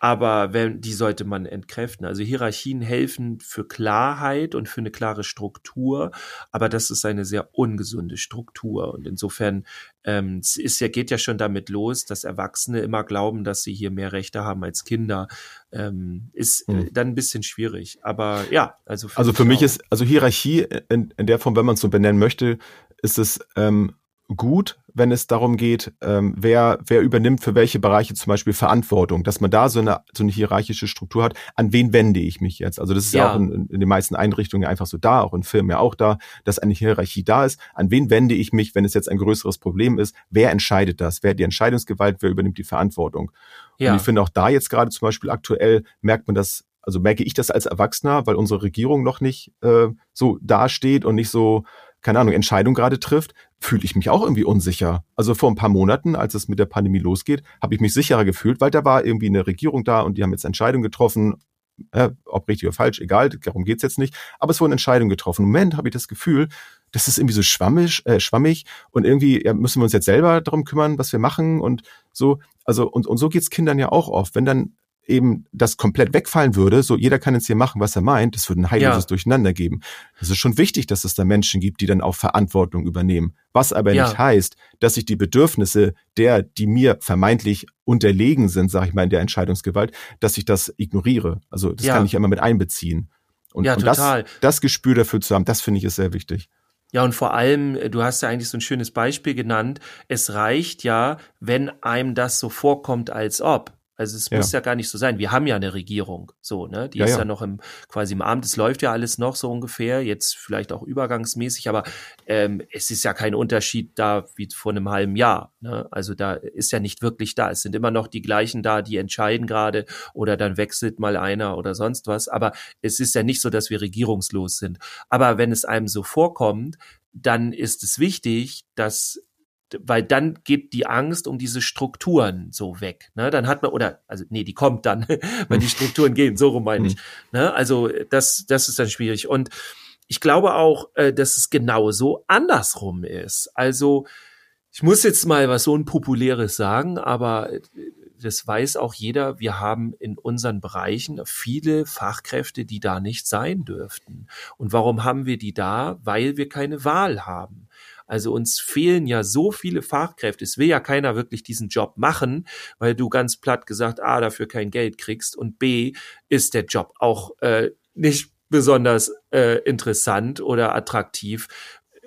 [SPEAKER 2] aber wenn, die sollte man entkräften. Also Hierarchien helfen für Klarheit und für eine klare Struktur, aber das ist eine sehr ungesunde Struktur. Und insofern ähm, es ist ja, geht ja schon damit los, dass Erwachsene immer glauben, dass sie hier mehr Rechte haben als Kinder. Ähm, ist hm. dann ein bisschen schwierig. Aber ja, also
[SPEAKER 3] für Also für mich auch. ist, also Hierarchie in, in der Form, wenn man es so benennen möchte, ist es ähm, gut, wenn es darum geht, ähm, wer, wer übernimmt für welche Bereiche zum Beispiel Verantwortung, dass man da so eine, so eine hierarchische Struktur hat, an wen wende ich mich jetzt? Also das ist ja, ja auch in, in, den meisten Einrichtungen einfach so da, auch in Firmen ja auch da, dass eine Hierarchie da ist. An wen wende ich mich, wenn es jetzt ein größeres Problem ist? Wer entscheidet das? Wer hat die Entscheidungsgewalt? Wer übernimmt die Verantwortung? Ja. Und ich finde auch da jetzt gerade zum Beispiel aktuell merkt man das also merke ich das als Erwachsener, weil unsere Regierung noch nicht äh, so dasteht und nicht so keine Ahnung, Entscheidung gerade trifft, fühle ich mich auch irgendwie unsicher. Also vor ein paar Monaten, als es mit der Pandemie losgeht, habe ich mich sicherer gefühlt, weil da war irgendwie eine Regierung da und die haben jetzt Entscheidungen getroffen, äh, ob richtig oder falsch, egal, darum geht's jetzt nicht. Aber es wurden Entscheidungen getroffen. Im Moment habe ich das Gefühl, das ist irgendwie so schwammig, äh, schwammig und irgendwie ja, müssen wir uns jetzt selber darum kümmern, was wir machen und so. Also und, und so geht's Kindern ja auch oft. Wenn dann eben das komplett wegfallen würde, so jeder kann jetzt hier machen, was er meint, das würde ein heilloses ja. Durcheinander geben. Es ist schon wichtig, dass es da Menschen gibt, die dann auch Verantwortung übernehmen. Was aber ja. nicht heißt, dass ich die Bedürfnisse der, die mir vermeintlich unterlegen sind, sage ich mal, in der Entscheidungsgewalt, dass ich das ignoriere. Also das ja. kann ich immer mit einbeziehen. Und, ja, und das, das Gespür dafür zu haben, das finde ich ist sehr wichtig.
[SPEAKER 2] Ja, und vor allem, äh, du hast ja eigentlich so ein schönes Beispiel genannt. Es reicht ja, wenn einem das so vorkommt, als ob. Also es ja. muss ja gar nicht so sein. Wir haben ja eine Regierung, so, ne? Die ja, ist ja. ja. noch im quasi im Amt. Es läuft ja alles noch so ungefähr, jetzt vielleicht auch übergangsmäßig, aber ähm, es ist ja kein Unterschied da wie vor einem halben Jahr. Ne? Also da ist ja nicht wirklich da. Es sind immer noch die gleichen da, die entscheiden gerade oder dann wechselt mal einer oder sonst was. Aber es ist ja nicht so, dass wir regierungslos sind. Aber wenn es einem so vorkommt, dann ist es wichtig, dass weil dann geht die Angst um diese Strukturen so weg. Ne? Dann hat man, oder, also nee, die kommt dann, weil die Strukturen gehen, so rum meine ich. Mhm. Ne? Also das, das ist dann schwierig. Und ich glaube auch, äh, dass es genauso andersrum ist. Also ich muss jetzt mal was so unpopuläres sagen, aber äh, das weiß auch jeder, wir haben in unseren Bereichen viele Fachkräfte, die da nicht sein dürften. Und warum haben wir die da? Weil wir keine Wahl haben. Also uns fehlen ja so viele Fachkräfte. Es will ja keiner wirklich diesen Job machen, weil du ganz platt gesagt A dafür kein Geld kriegst und B ist der Job auch äh, nicht besonders äh, interessant oder attraktiv.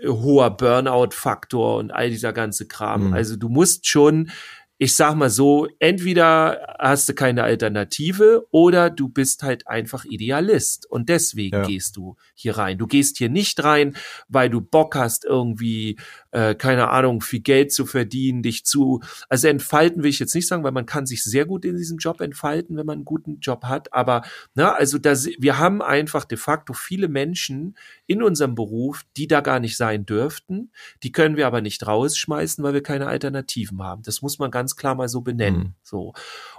[SPEAKER 2] Hoher Burnout-Faktor und all dieser ganze Kram. Mhm. Also du musst schon ich sag mal so, entweder hast du keine Alternative oder du bist halt einfach Idealist und deswegen ja. gehst du hier rein. Du gehst hier nicht rein, weil du Bock hast, irgendwie, äh, keine Ahnung, viel Geld zu verdienen, dich zu, also entfalten will ich jetzt nicht sagen, weil man kann sich sehr gut in diesem Job entfalten, wenn man einen guten Job hat, aber, na, also da, wir haben einfach de facto viele Menschen in unserem Beruf, die da gar nicht sein dürften, die können wir aber nicht rausschmeißen, weil wir keine Alternativen haben. Das muss man ganz klar mal so benennen. Mhm. So.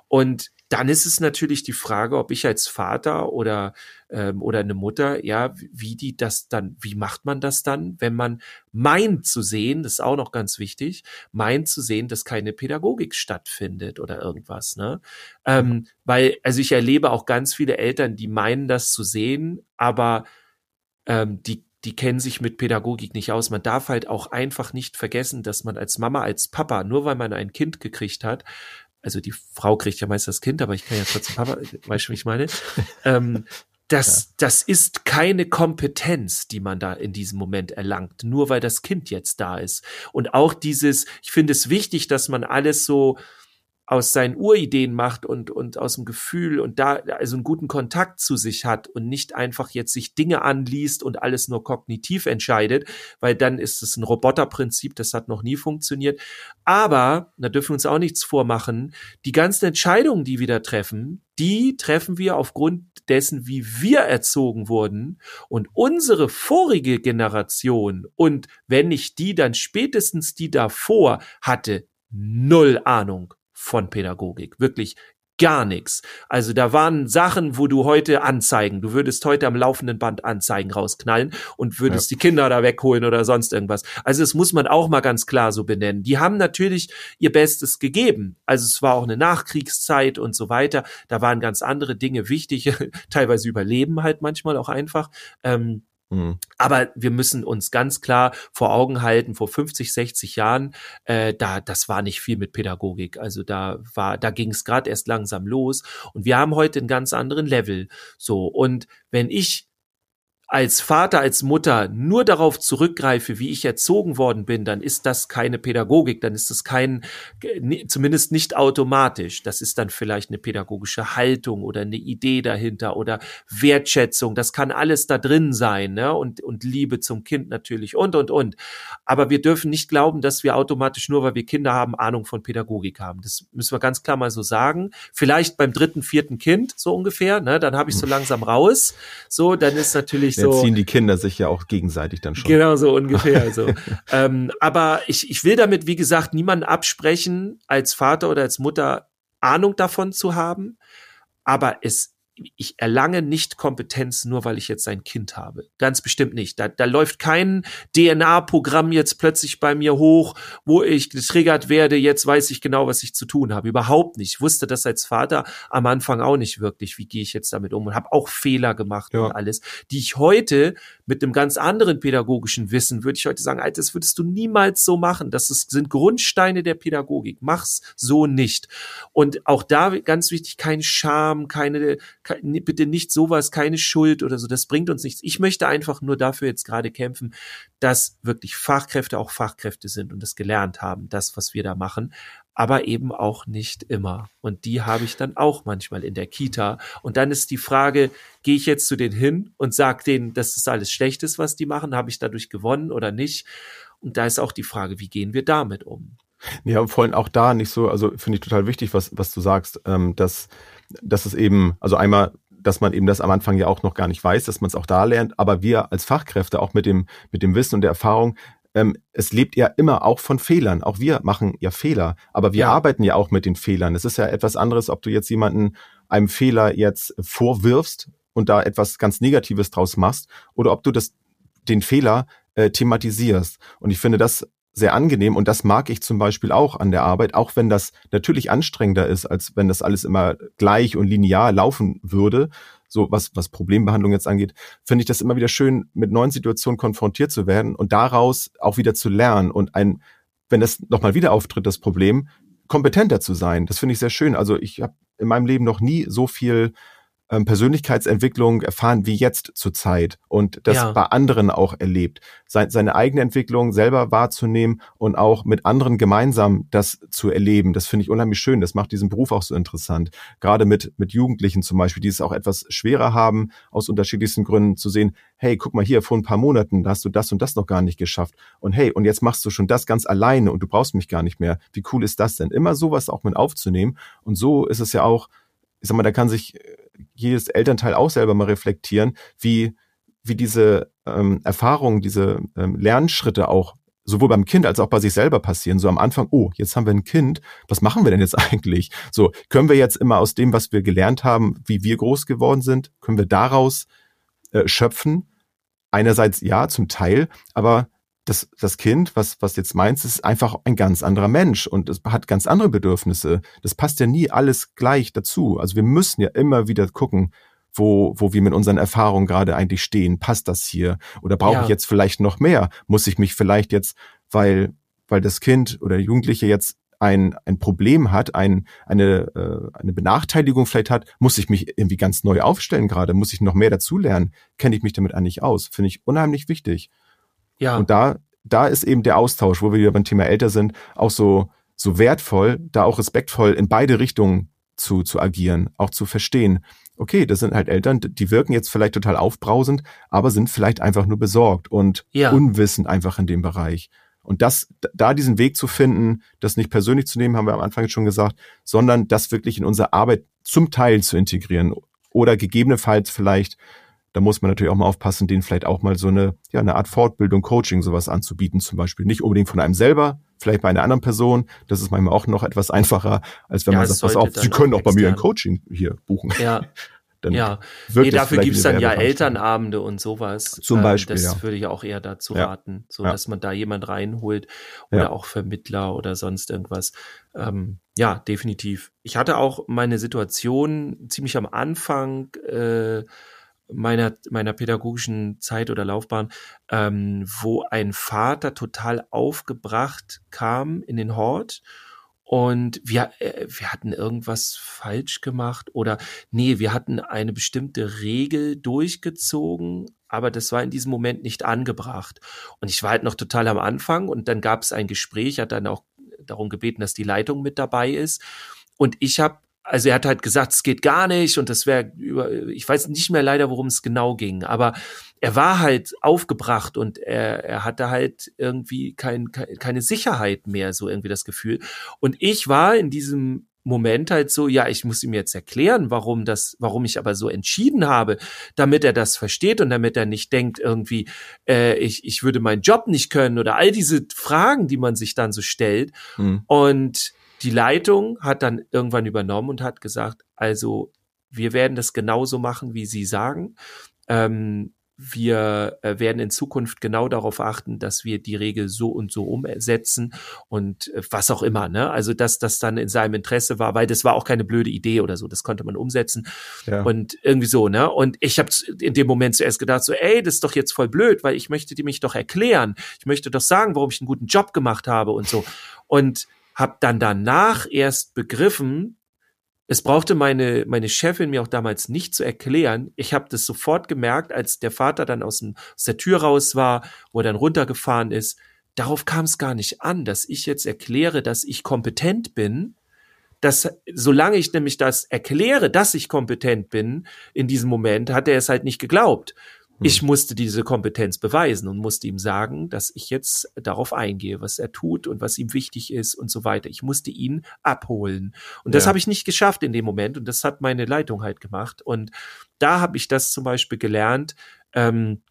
[SPEAKER 2] Und dann ist es natürlich die Frage, ob ich als Vater oder ähm, oder eine Mutter, ja, wie die das dann, wie macht man das dann, wenn man meint zu sehen, das ist auch noch ganz wichtig, meint zu sehen, dass keine Pädagogik stattfindet oder irgendwas, ne? Ähm, weil, also ich erlebe auch ganz viele Eltern, die meinen das zu sehen, aber ähm, die die kennen sich mit Pädagogik nicht aus. Man darf halt auch einfach nicht vergessen, dass man als Mama, als Papa, nur weil man ein Kind gekriegt hat, also die Frau kriegt ja meist das Kind, aber ich kann ja trotzdem Papa, weißt du, wie ich meine? ähm, das, ja. das ist keine Kompetenz, die man da in diesem Moment erlangt, nur weil das Kind jetzt da ist. Und auch dieses, ich finde es wichtig, dass man alles so, aus seinen Urideen macht und, und aus dem Gefühl und da also einen guten Kontakt zu sich hat und nicht einfach jetzt sich Dinge anliest und alles nur kognitiv entscheidet, weil dann ist es ein Roboterprinzip, das hat noch nie funktioniert. Aber, da dürfen wir uns auch nichts vormachen, die ganzen Entscheidungen, die wir da treffen, die treffen wir aufgrund dessen, wie wir erzogen wurden und unsere vorige Generation und wenn nicht die, dann spätestens die davor hatte null Ahnung von Pädagogik. Wirklich gar nichts. Also da waren Sachen, wo du heute Anzeigen, du würdest heute am laufenden Band Anzeigen rausknallen und würdest ja. die Kinder da wegholen oder sonst irgendwas. Also das muss man auch mal ganz klar so benennen. Die haben natürlich ihr Bestes gegeben. Also es war auch eine Nachkriegszeit und so weiter. Da waren ganz andere Dinge wichtig, teilweise Überleben halt manchmal auch einfach. Ähm, Mhm. Aber wir müssen uns ganz klar vor Augen halten, vor 50, 60 Jahren, äh, da, das war nicht viel mit Pädagogik. Also da war, da ging es gerade erst langsam los. Und wir haben heute einen ganz anderen Level. So. Und wenn ich als Vater, als Mutter nur darauf zurückgreife, wie ich erzogen worden bin, dann ist das keine Pädagogik, dann ist das kein, zumindest nicht automatisch. Das ist dann vielleicht eine pädagogische Haltung oder eine Idee dahinter oder Wertschätzung. Das kann alles da drin sein, ne? Und, und Liebe zum Kind natürlich und, und, und. Aber wir dürfen nicht glauben, dass wir automatisch nur, weil wir Kinder haben, Ahnung von Pädagogik haben. Das müssen wir ganz klar mal so sagen. Vielleicht beim dritten, vierten Kind, so ungefähr, ne? Dann habe ich so langsam raus. So, dann ist natürlich so.
[SPEAKER 3] Erziehen die Kinder sich ja auch gegenseitig dann schon.
[SPEAKER 2] Genau so ungefähr. so. ähm, aber ich, ich will damit, wie gesagt, niemanden absprechen, als Vater oder als Mutter Ahnung davon zu haben. Aber es ich erlange nicht Kompetenz nur, weil ich jetzt ein Kind habe. Ganz bestimmt nicht. Da, da läuft kein DNA-Programm jetzt plötzlich bei mir hoch, wo ich getriggert werde, jetzt weiß ich genau, was ich zu tun habe. Überhaupt nicht. Ich wusste das als Vater am Anfang auch nicht wirklich. Wie gehe ich jetzt damit um? Und habe auch Fehler gemacht ja. und alles, die ich heute mit einem ganz anderen pädagogischen Wissen, würde ich heute sagen, Alter, das würdest du niemals so machen. Das ist, sind Grundsteine der Pädagogik. Mach's so nicht. Und auch da ganz wichtig, kein Scham, keine bitte nicht sowas, keine Schuld oder so, das bringt uns nichts. Ich möchte einfach nur dafür jetzt gerade kämpfen, dass wirklich Fachkräfte auch Fachkräfte sind und das gelernt haben, das, was wir da machen, aber eben auch nicht immer. Und die habe ich dann auch manchmal in der Kita. Und dann ist die Frage, gehe ich jetzt zu denen hin und sage denen, dass das alles schlecht ist, was die machen, habe ich dadurch gewonnen oder nicht? Und da ist auch die Frage, wie gehen wir damit um?
[SPEAKER 3] Ja, vor allem auch da nicht so, also finde ich total wichtig, was, was du sagst, ähm, dass, dass es eben, also einmal, dass man eben das am Anfang ja auch noch gar nicht weiß, dass man es auch da lernt, aber wir als Fachkräfte auch mit dem, mit dem Wissen und der Erfahrung, ähm, es lebt ja immer auch von Fehlern. Auch wir machen ja Fehler, aber wir ja. arbeiten ja auch mit den Fehlern. Es ist ja etwas anderes, ob du jetzt jemanden einem Fehler jetzt vorwirfst und da etwas ganz Negatives draus machst oder ob du das, den Fehler äh, thematisierst. Und ich finde das sehr angenehm und das mag ich zum Beispiel auch an der Arbeit, auch wenn das natürlich anstrengender ist, als wenn das alles immer gleich und linear laufen würde, so was, was Problembehandlung jetzt angeht, finde ich das immer wieder schön, mit neuen Situationen konfrontiert zu werden und daraus auch wieder zu lernen und ein, wenn das nochmal wieder auftritt, das Problem, kompetenter zu sein. Das finde ich sehr schön. Also ich habe in meinem Leben noch nie so viel ähm, Persönlichkeitsentwicklung erfahren wie jetzt zur Zeit und das ja. bei anderen auch erlebt. Sein, seine eigene Entwicklung selber wahrzunehmen und auch mit anderen gemeinsam das zu erleben, das finde ich unheimlich schön. Das macht diesen Beruf auch so interessant. Gerade mit, mit Jugendlichen zum Beispiel, die es auch etwas schwerer haben, aus unterschiedlichsten Gründen zu sehen, hey, guck mal hier, vor ein paar Monaten, da hast du das und das noch gar nicht geschafft. Und hey, und jetzt machst du schon das ganz alleine und du brauchst mich gar nicht mehr. Wie cool ist das denn? Immer sowas auch mit aufzunehmen. Und so ist es ja auch, ich sag mal, da kann sich jedes Elternteil auch selber mal reflektieren, wie, wie diese ähm, Erfahrungen, diese ähm, Lernschritte auch sowohl beim Kind als auch bei sich selber passieren. So am Anfang, oh, jetzt haben wir ein Kind, was machen wir denn jetzt eigentlich? So, können wir jetzt immer aus dem, was wir gelernt haben, wie wir groß geworden sind, können wir daraus äh, schöpfen? Einerseits ja, zum Teil, aber das, das Kind, was, was jetzt meinst, ist einfach ein ganz anderer Mensch und es hat ganz andere Bedürfnisse. Das passt ja nie alles gleich dazu. Also wir müssen ja immer wieder gucken, wo, wo wir mit unseren Erfahrungen gerade eigentlich stehen. Passt das hier? Oder brauche ja. ich jetzt vielleicht noch mehr? Muss ich mich vielleicht jetzt, weil, weil das Kind oder Jugendliche jetzt ein, ein Problem hat, ein, eine, äh, eine Benachteiligung vielleicht hat, muss ich mich irgendwie ganz neu aufstellen gerade? Muss ich noch mehr dazulernen? Kenne ich mich damit eigentlich aus? Finde ich unheimlich wichtig. Ja. Und da, da ist eben der Austausch, wo wir wieder beim Thema älter sind, auch so, so wertvoll, da auch respektvoll in beide Richtungen zu, zu agieren, auch zu verstehen. Okay, das sind halt Eltern, die wirken jetzt vielleicht total aufbrausend, aber sind vielleicht einfach nur besorgt und ja. unwissend einfach in dem Bereich. Und das, da diesen Weg zu finden, das nicht persönlich zu nehmen, haben wir am Anfang schon gesagt, sondern das wirklich in unsere Arbeit zum Teil zu integrieren oder gegebenenfalls vielleicht da muss man natürlich auch mal aufpassen, denen vielleicht auch mal so eine, ja, eine Art Fortbildung, Coaching, sowas anzubieten, zum Beispiel. Nicht unbedingt von einem selber, vielleicht bei einer anderen Person. Das ist manchmal auch noch etwas einfacher, als wenn ja, man sagt, pass auf, Sie können auch bei mir ein Coaching hier buchen.
[SPEAKER 2] Ja. dann ja, nee, dafür gibt's dann ja Elternabende und sowas.
[SPEAKER 3] Zum ähm, Beispiel.
[SPEAKER 2] Das
[SPEAKER 3] ja.
[SPEAKER 2] würde ich auch eher dazu ja. raten, so ja. dass man da jemand reinholt oder auch Vermittler oder sonst irgendwas. Ähm, ja, definitiv. Ich hatte auch meine Situation ziemlich am Anfang, äh, meiner, meiner pädagogischen Zeit oder Laufbahn, ähm, wo ein Vater total aufgebracht kam in den Hort und wir, äh, wir hatten irgendwas falsch gemacht oder nee, wir hatten eine bestimmte Regel durchgezogen, aber das war in diesem Moment nicht angebracht. Und ich war halt noch total am Anfang und dann gab es ein Gespräch, hat dann auch darum gebeten, dass die Leitung mit dabei ist. Und ich habe also er hat halt gesagt, es geht gar nicht und das wäre über, ich weiß nicht mehr leider, worum es genau ging, aber er war halt aufgebracht und er, er hatte halt irgendwie kein, keine Sicherheit mehr, so irgendwie das Gefühl. Und ich war in diesem Moment halt so, ja, ich muss ihm jetzt erklären, warum das, warum ich aber so entschieden habe, damit er das versteht und damit er nicht denkt irgendwie, äh, ich, ich würde meinen Job nicht können oder all diese Fragen, die man sich dann so stellt. Hm. Und die Leitung hat dann irgendwann übernommen und hat gesagt, also wir werden das genauso machen, wie Sie sagen. Ähm, wir äh, werden in Zukunft genau darauf achten, dass wir die Regel so und so umsetzen und äh, was auch immer, ne? Also dass das dann in seinem Interesse war, weil das war auch keine blöde Idee oder so, das konnte man umsetzen ja. und irgendwie so, ne? Und ich habe in dem Moment zuerst gedacht so, ey, das ist doch jetzt voll blöd, weil ich möchte die mich doch erklären, ich möchte doch sagen, warum ich einen guten Job gemacht habe und so und habe dann danach erst begriffen, es brauchte meine, meine Chefin mir auch damals nicht zu erklären. Ich habe das sofort gemerkt, als der Vater dann aus, dem, aus der Tür raus war, wo er dann runtergefahren ist. Darauf kam es gar nicht an, dass ich jetzt erkläre, dass ich kompetent bin. Dass, solange ich nämlich das erkläre, dass ich kompetent bin, in diesem Moment, hat er es halt nicht geglaubt. Ich hm. musste diese Kompetenz beweisen und musste ihm sagen, dass ich jetzt darauf eingehe, was er tut und was ihm wichtig ist und so weiter. Ich musste ihn abholen. Und das ja. habe ich nicht geschafft in dem Moment und das hat meine Leitung halt gemacht. Und da habe ich das zum Beispiel gelernt. Ähm,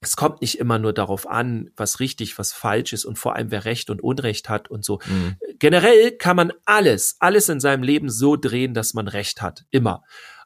[SPEAKER 2] es kommt nicht immer nur darauf an, was richtig, was falsch ist und vor allem wer Recht und Unrecht hat und so. Mhm. Generell kann man alles, alles in seinem Leben so drehen, dass man Recht hat. Immer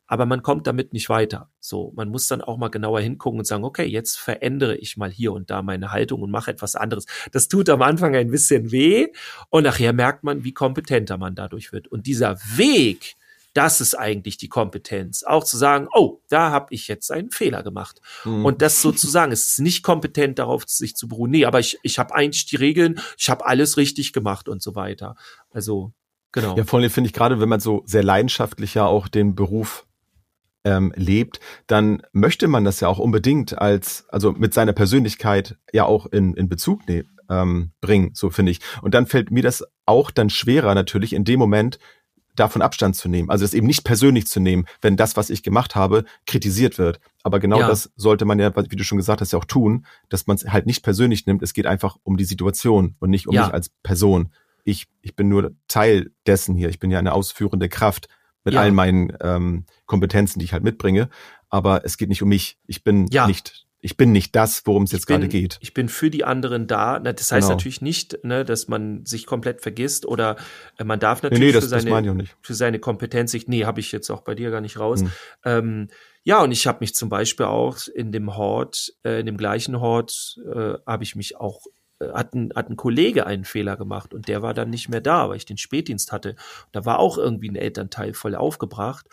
[SPEAKER 2] aber man kommt damit nicht weiter. So, man muss dann auch mal genauer hingucken und sagen, okay, jetzt verändere ich mal hier und da meine Haltung und mache etwas anderes. Das tut am Anfang ein bisschen weh und nachher merkt man, wie kompetenter man dadurch wird. Und dieser Weg, das ist eigentlich die Kompetenz. Auch zu sagen, oh, da habe ich jetzt einen Fehler gemacht. Mhm. Und das sozusagen, es ist nicht kompetent darauf, sich zu beruhen. Nee, aber ich, ich habe eigentlich die Regeln, ich habe alles richtig gemacht und so weiter. Also, genau.
[SPEAKER 3] Ja, vor allem finde ich gerade, wenn man so sehr leidenschaftlich ja auch den Beruf ähm, lebt, dann möchte man das ja auch unbedingt als, also mit seiner Persönlichkeit ja auch in, in Bezug ne, ähm, bringen, so finde ich. Und dann fällt mir das auch dann schwerer natürlich in dem Moment davon Abstand zu nehmen. Also das eben nicht persönlich zu nehmen, wenn das, was ich gemacht habe, kritisiert wird. Aber genau ja. das sollte man ja, wie du schon gesagt hast, ja auch tun, dass man es halt nicht persönlich nimmt. Es geht einfach um die Situation und nicht um ja. mich als Person. Ich, ich bin nur Teil dessen hier. Ich bin ja eine ausführende Kraft mit ja. allen meinen ähm, Kompetenzen, die ich halt mitbringe. Aber es geht nicht um mich. Ich bin ja. nicht ich bin nicht das, worum es jetzt gerade geht.
[SPEAKER 2] Ich bin für die anderen da. Das heißt genau. natürlich nicht, ne, dass man sich komplett vergisst oder äh, man darf natürlich nee, nee, das, für, seine, für seine Kompetenz sich, nee, habe ich jetzt auch bei dir gar nicht raus. Hm. Ähm, ja, und ich habe mich zum Beispiel auch in dem Hort, äh, in dem gleichen Hort, äh, habe ich mich auch hat ein, hat ein Kollege einen Fehler gemacht und der war dann nicht mehr da, weil ich den Spätdienst hatte. Da war auch irgendwie ein Elternteil voll aufgebracht.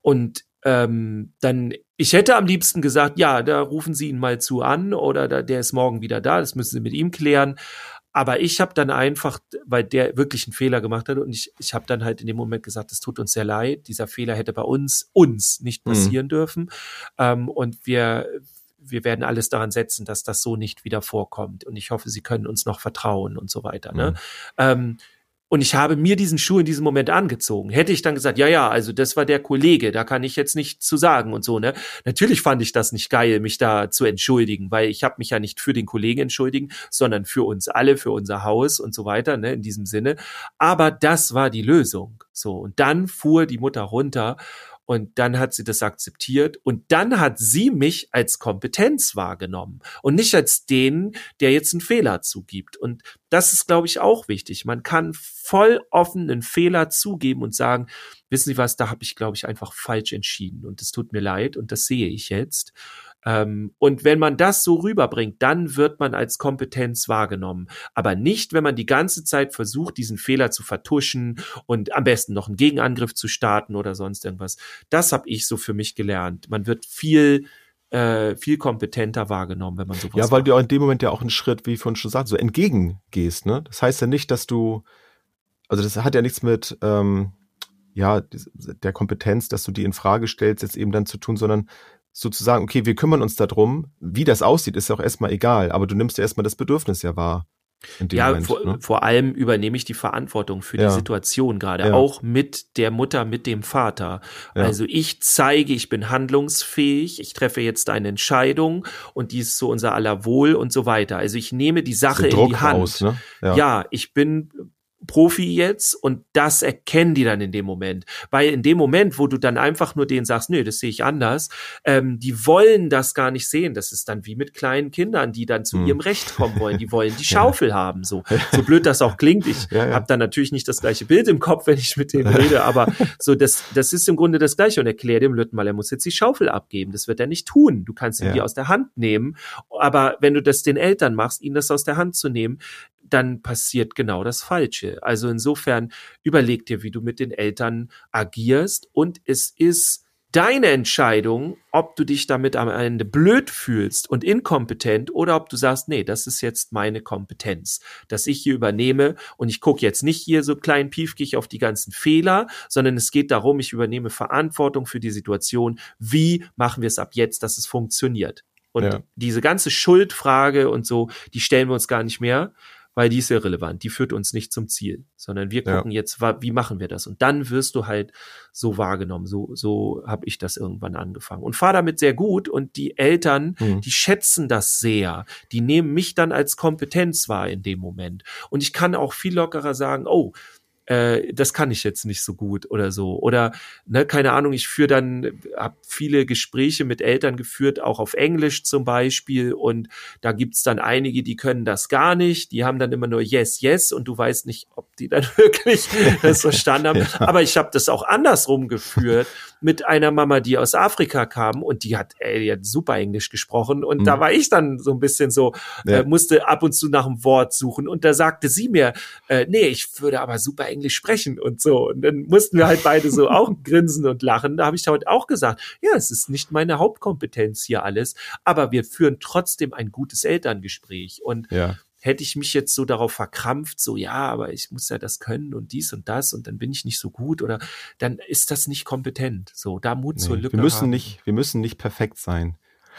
[SPEAKER 2] Und ähm, dann, ich hätte am liebsten gesagt, ja, da rufen Sie ihn mal zu an oder da, der ist morgen wieder da, das müssen Sie mit ihm klären. Aber ich habe dann einfach, weil der wirklich einen Fehler gemacht hat und ich, ich habe dann halt in dem Moment gesagt, es tut uns sehr leid, dieser Fehler hätte bei uns, uns nicht mhm. passieren mhm. dürfen. Ähm, und wir, wir werden alles daran setzen, dass das so nicht wieder vorkommt. Und ich hoffe, Sie können uns noch vertrauen und so weiter. Ne? Mhm. Ähm, und ich habe mir diesen Schuh in diesem Moment angezogen. Hätte ich dann gesagt, ja, ja, also das war der Kollege, da kann ich jetzt nicht zu sagen und so, ne? Natürlich fand ich das nicht geil, mich da zu entschuldigen, weil ich habe mich ja nicht für den Kollegen entschuldigen, sondern für uns alle, für unser Haus und so weiter, ne, in diesem Sinne. Aber das war die Lösung. So. Und dann fuhr die Mutter runter und dann hat sie das akzeptiert und dann hat sie mich als Kompetenz wahrgenommen und nicht als den, der jetzt einen Fehler zugibt. Und das ist, glaube ich, auch wichtig. Man kann voll offen einen Fehler zugeben und sagen, wissen Sie was, da habe ich, glaube ich, einfach falsch entschieden und es tut mir leid und das sehe ich jetzt. Ähm, und wenn man das so rüberbringt, dann wird man als Kompetenz wahrgenommen. Aber nicht, wenn man die ganze Zeit versucht, diesen Fehler zu vertuschen und am besten noch einen Gegenangriff zu starten oder sonst irgendwas. Das habe ich so für mich gelernt. Man wird viel äh, viel kompetenter wahrgenommen, wenn man sowas
[SPEAKER 3] Ja, weil macht. du in dem Moment ja auch einen Schritt, wie ich vorhin schon sagte, so entgegengehst. Ne? Das heißt ja nicht, dass du Also das hat ja nichts mit ähm, ja der Kompetenz, dass du die in Frage stellst, jetzt eben dann zu tun, sondern sozusagen, okay, wir kümmern uns darum, wie das aussieht, ist ja auch erstmal egal, aber du nimmst ja erstmal das Bedürfnis ja wahr.
[SPEAKER 2] Ja, Moment, vor, ne? vor, allem übernehme ich die Verantwortung für ja. die Situation gerade, ja. auch mit der Mutter, mit dem Vater. Ja. Also ich zeige, ich bin handlungsfähig, ich treffe jetzt eine Entscheidung und die ist zu unser aller Wohl und so weiter. Also ich nehme die Sache in die Hand. Raus, ne? ja, ich bin Profi jetzt und das erkennen die dann in dem Moment. Weil in dem Moment, wo du dann einfach nur denen sagst, nö, das sehe ich anders, ähm, die wollen das gar nicht sehen. Das ist dann wie mit kleinen Kindern, die dann zu hm. ihrem Recht kommen wollen. Die wollen die Schaufel ja. haben. So, so blöd das auch klingt. Ich ja, ja. habe dann natürlich nicht das gleiche Bild im Kopf, wenn ich mit denen rede, aber so das, das ist im Grunde das Gleiche. Und erklär dem Lütten mal, er muss jetzt die Schaufel abgeben. Das wird er nicht tun. Du kannst ihn dir aus der Hand nehmen. Aber wenn du das den Eltern machst, ihnen das aus der Hand zu nehmen, dann passiert genau das Falsche. Also insofern überleg dir, wie du mit den Eltern agierst und es ist deine Entscheidung, ob du dich damit am Ende blöd fühlst und inkompetent oder ob du sagst, nee, das ist jetzt meine Kompetenz, dass ich hier übernehme und ich gucke jetzt nicht hier so klein piefkig auf die ganzen Fehler, sondern es geht darum, ich übernehme Verantwortung für die Situation. Wie machen wir es ab jetzt, dass es funktioniert? Und ja. diese ganze Schuldfrage und so, die stellen wir uns gar nicht mehr, weil die ist irrelevant, die führt uns nicht zum Ziel, sondern wir gucken ja. jetzt, wie machen wir das? Und dann wirst du halt so wahrgenommen. So, so habe ich das irgendwann angefangen und fahr damit sehr gut. Und die Eltern, mhm. die schätzen das sehr. Die nehmen mich dann als Kompetenz wahr in dem Moment. Und ich kann auch viel lockerer sagen, oh, äh, das kann ich jetzt nicht so gut oder so. Oder, ne, keine Ahnung, ich führe dann, habe viele Gespräche mit Eltern geführt, auch auf Englisch zum Beispiel. Und da gibt's dann einige, die können das gar nicht. Die haben dann immer nur Yes, Yes und du weißt nicht, ob die dann wirklich das verstanden haben. ja. Aber ich habe das auch andersrum geführt mit einer Mama, die aus Afrika kam und die hat, ey, die hat super Englisch gesprochen. Und mhm. da war ich dann so ein bisschen so, ja. äh, musste ab und zu nach einem Wort suchen. Und da sagte sie mir, äh, nee, ich würde aber super Englisch sprechen und so. Und dann mussten wir halt beide so auch grinsen und lachen. Da habe ich heute auch gesagt, ja, es ist nicht meine Hauptkompetenz hier alles, aber wir führen trotzdem ein gutes Elterngespräch. Und ja hätte ich mich jetzt so darauf verkrampft, so ja, aber ich muss ja das können und dies und das und dann bin ich nicht so gut oder dann ist das nicht kompetent. So, da Mut nee, zur Lücke.
[SPEAKER 3] Wir müssen
[SPEAKER 2] haben.
[SPEAKER 3] nicht, wir müssen nicht perfekt sein.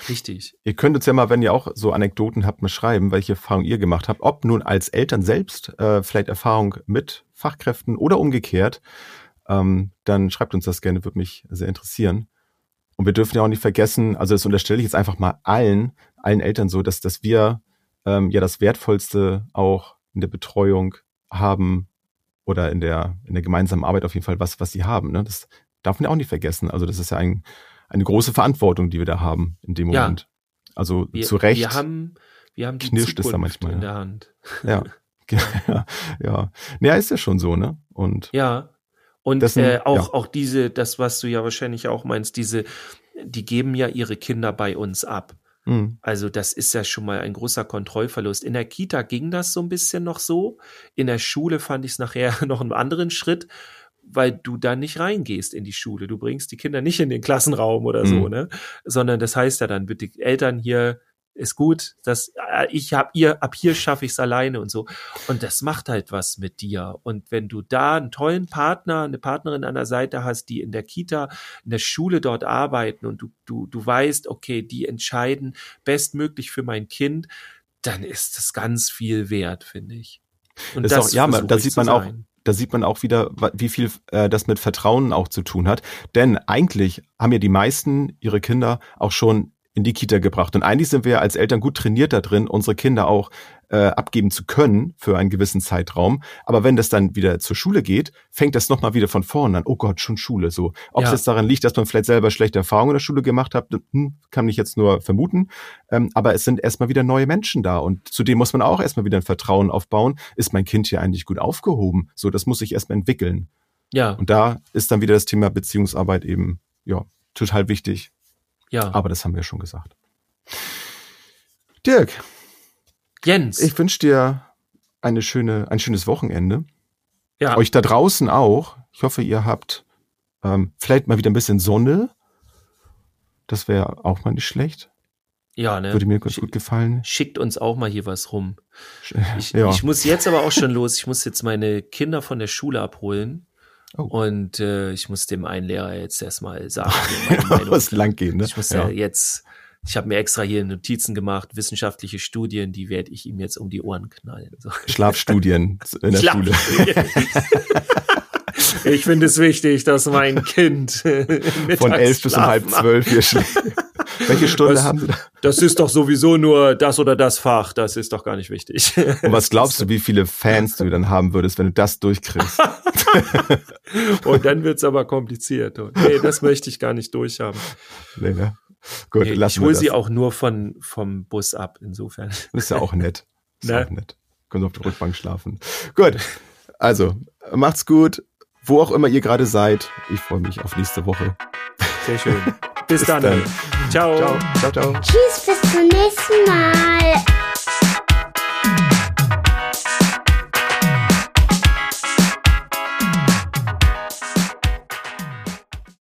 [SPEAKER 2] Richtig.
[SPEAKER 3] Ihr könnt uns ja mal, wenn ihr auch so Anekdoten habt, mal schreiben, welche Erfahrungen ihr gemacht habt, ob nun als Eltern selbst äh, vielleicht Erfahrung mit Fachkräften oder umgekehrt. Ähm, dann schreibt uns das gerne, würde mich sehr interessieren. Und wir dürfen ja auch nicht vergessen, also das unterstelle ich jetzt einfach mal allen, allen Eltern so, dass, dass wir ähm, ja das Wertvollste auch in der Betreuung haben oder in der, in der gemeinsamen Arbeit auf jeden Fall, was, was sie haben. Ne? Das darf man ja auch nicht vergessen. Also das ist ja ein, eine große Verantwortung, die wir da haben in dem Moment. Ja. Also wir, zu Recht.
[SPEAKER 2] Wir haben, wir haben die
[SPEAKER 3] knirscht Zukunft es da manchmal,
[SPEAKER 2] in der Hand.
[SPEAKER 3] Ja. ja, ja. Naja, ist ja schon so, ne? Und
[SPEAKER 2] ja. Und dessen, äh, auch, ja. auch diese, das, was du ja wahrscheinlich auch meinst, diese, die geben ja ihre Kinder bei uns ab. Mhm. Also das ist ja schon mal ein großer Kontrollverlust. In der Kita ging das so ein bisschen noch so. In der Schule fand ich es nachher noch einen anderen Schritt, weil du da nicht reingehst in die Schule. Du bringst die Kinder nicht in den Klassenraum oder mhm. so, ne? Sondern das heißt ja dann, bitte Eltern hier ist gut, dass äh, ich hab ihr ab hier schaffe ich es alleine und so und das macht halt was mit dir und wenn du da einen tollen Partner, eine Partnerin an der Seite hast, die in der Kita, in der Schule dort arbeiten und du du du weißt, okay, die entscheiden bestmöglich für mein Kind, dann ist das ganz viel wert, finde ich.
[SPEAKER 3] Und das, das auch, ja, da sieht man auch da sieht man auch wieder, wie viel äh, das mit Vertrauen auch zu tun hat. Denn eigentlich haben ja die meisten ihre Kinder auch schon in die Kita gebracht. Und eigentlich sind wir als Eltern gut trainiert da drin, unsere Kinder auch äh, abgeben zu können für einen gewissen Zeitraum. Aber wenn das dann wieder zur Schule geht, fängt das nochmal wieder von vorne an. Oh Gott, schon Schule. So, ob ja. es jetzt daran liegt, dass man vielleicht selber schlechte Erfahrungen in der Schule gemacht hat, hm, kann ich jetzt nur vermuten. Ähm, aber es sind erstmal wieder neue Menschen da und zudem muss man auch erstmal wieder ein Vertrauen aufbauen. Ist mein Kind hier eigentlich gut aufgehoben? So, das muss sich erstmal entwickeln. Ja. Und da ist dann wieder das Thema Beziehungsarbeit eben ja total wichtig. Ja. Aber das haben wir schon gesagt. Dirk.
[SPEAKER 2] Jens.
[SPEAKER 3] Ich wünsche dir eine schöne, ein schönes Wochenende. Ja. Euch da draußen auch. Ich hoffe, ihr habt ähm, vielleicht mal wieder ein bisschen Sonne. Das wäre auch mal nicht schlecht.
[SPEAKER 2] Ja, ne?
[SPEAKER 3] Würde mir ganz
[SPEAKER 2] Sch-
[SPEAKER 3] gut gefallen.
[SPEAKER 2] Schickt uns auch mal hier was rum. Ich,
[SPEAKER 3] ja.
[SPEAKER 2] ich muss jetzt aber auch schon los. Ich muss jetzt meine Kinder von der Schule abholen.
[SPEAKER 3] Oh.
[SPEAKER 2] Und äh, ich muss dem einen Lehrer jetzt erstmal sagen, meine Meinung
[SPEAKER 3] muss lang gehen, ne?
[SPEAKER 2] Ich muss ja. jetzt, ich habe mir extra hier Notizen gemacht, wissenschaftliche Studien, die werde ich ihm jetzt um die Ohren knallen. So.
[SPEAKER 3] Schlafstudien in der
[SPEAKER 2] Schlaf-
[SPEAKER 3] Schule.
[SPEAKER 2] Ich finde es wichtig, dass mein Kind
[SPEAKER 3] Von elf bis um halb zwölf hier schläft. Welche Stunde
[SPEAKER 2] Was-
[SPEAKER 3] haben Sie da?
[SPEAKER 2] Das ist doch sowieso nur das oder das Fach. Das ist doch gar nicht wichtig.
[SPEAKER 3] Und was glaubst du, wie viele Fans du dann haben würdest, wenn du das durchkriegst?
[SPEAKER 2] Und dann wird's aber kompliziert. Nee, das möchte ich gar nicht durchhaben.
[SPEAKER 3] Nee, ne? Gut,
[SPEAKER 2] Nee,
[SPEAKER 3] lassen
[SPEAKER 2] ich hole sie auch nur von, vom Bus ab, insofern.
[SPEAKER 3] Ist ja auch nett. Ist
[SPEAKER 2] Ne?
[SPEAKER 3] auch nett. Können Sie auf der Rückbank schlafen. Gut. Also, macht's gut. Wo auch immer ihr gerade seid. Ich freue mich auf nächste Woche.
[SPEAKER 2] Sehr schön. Bis,
[SPEAKER 3] Bis
[SPEAKER 2] dann.
[SPEAKER 3] dann.
[SPEAKER 2] Ciao.
[SPEAKER 3] Ciao. Ciao, ciao.
[SPEAKER 1] Tschüss, bis zum nächsten Mal.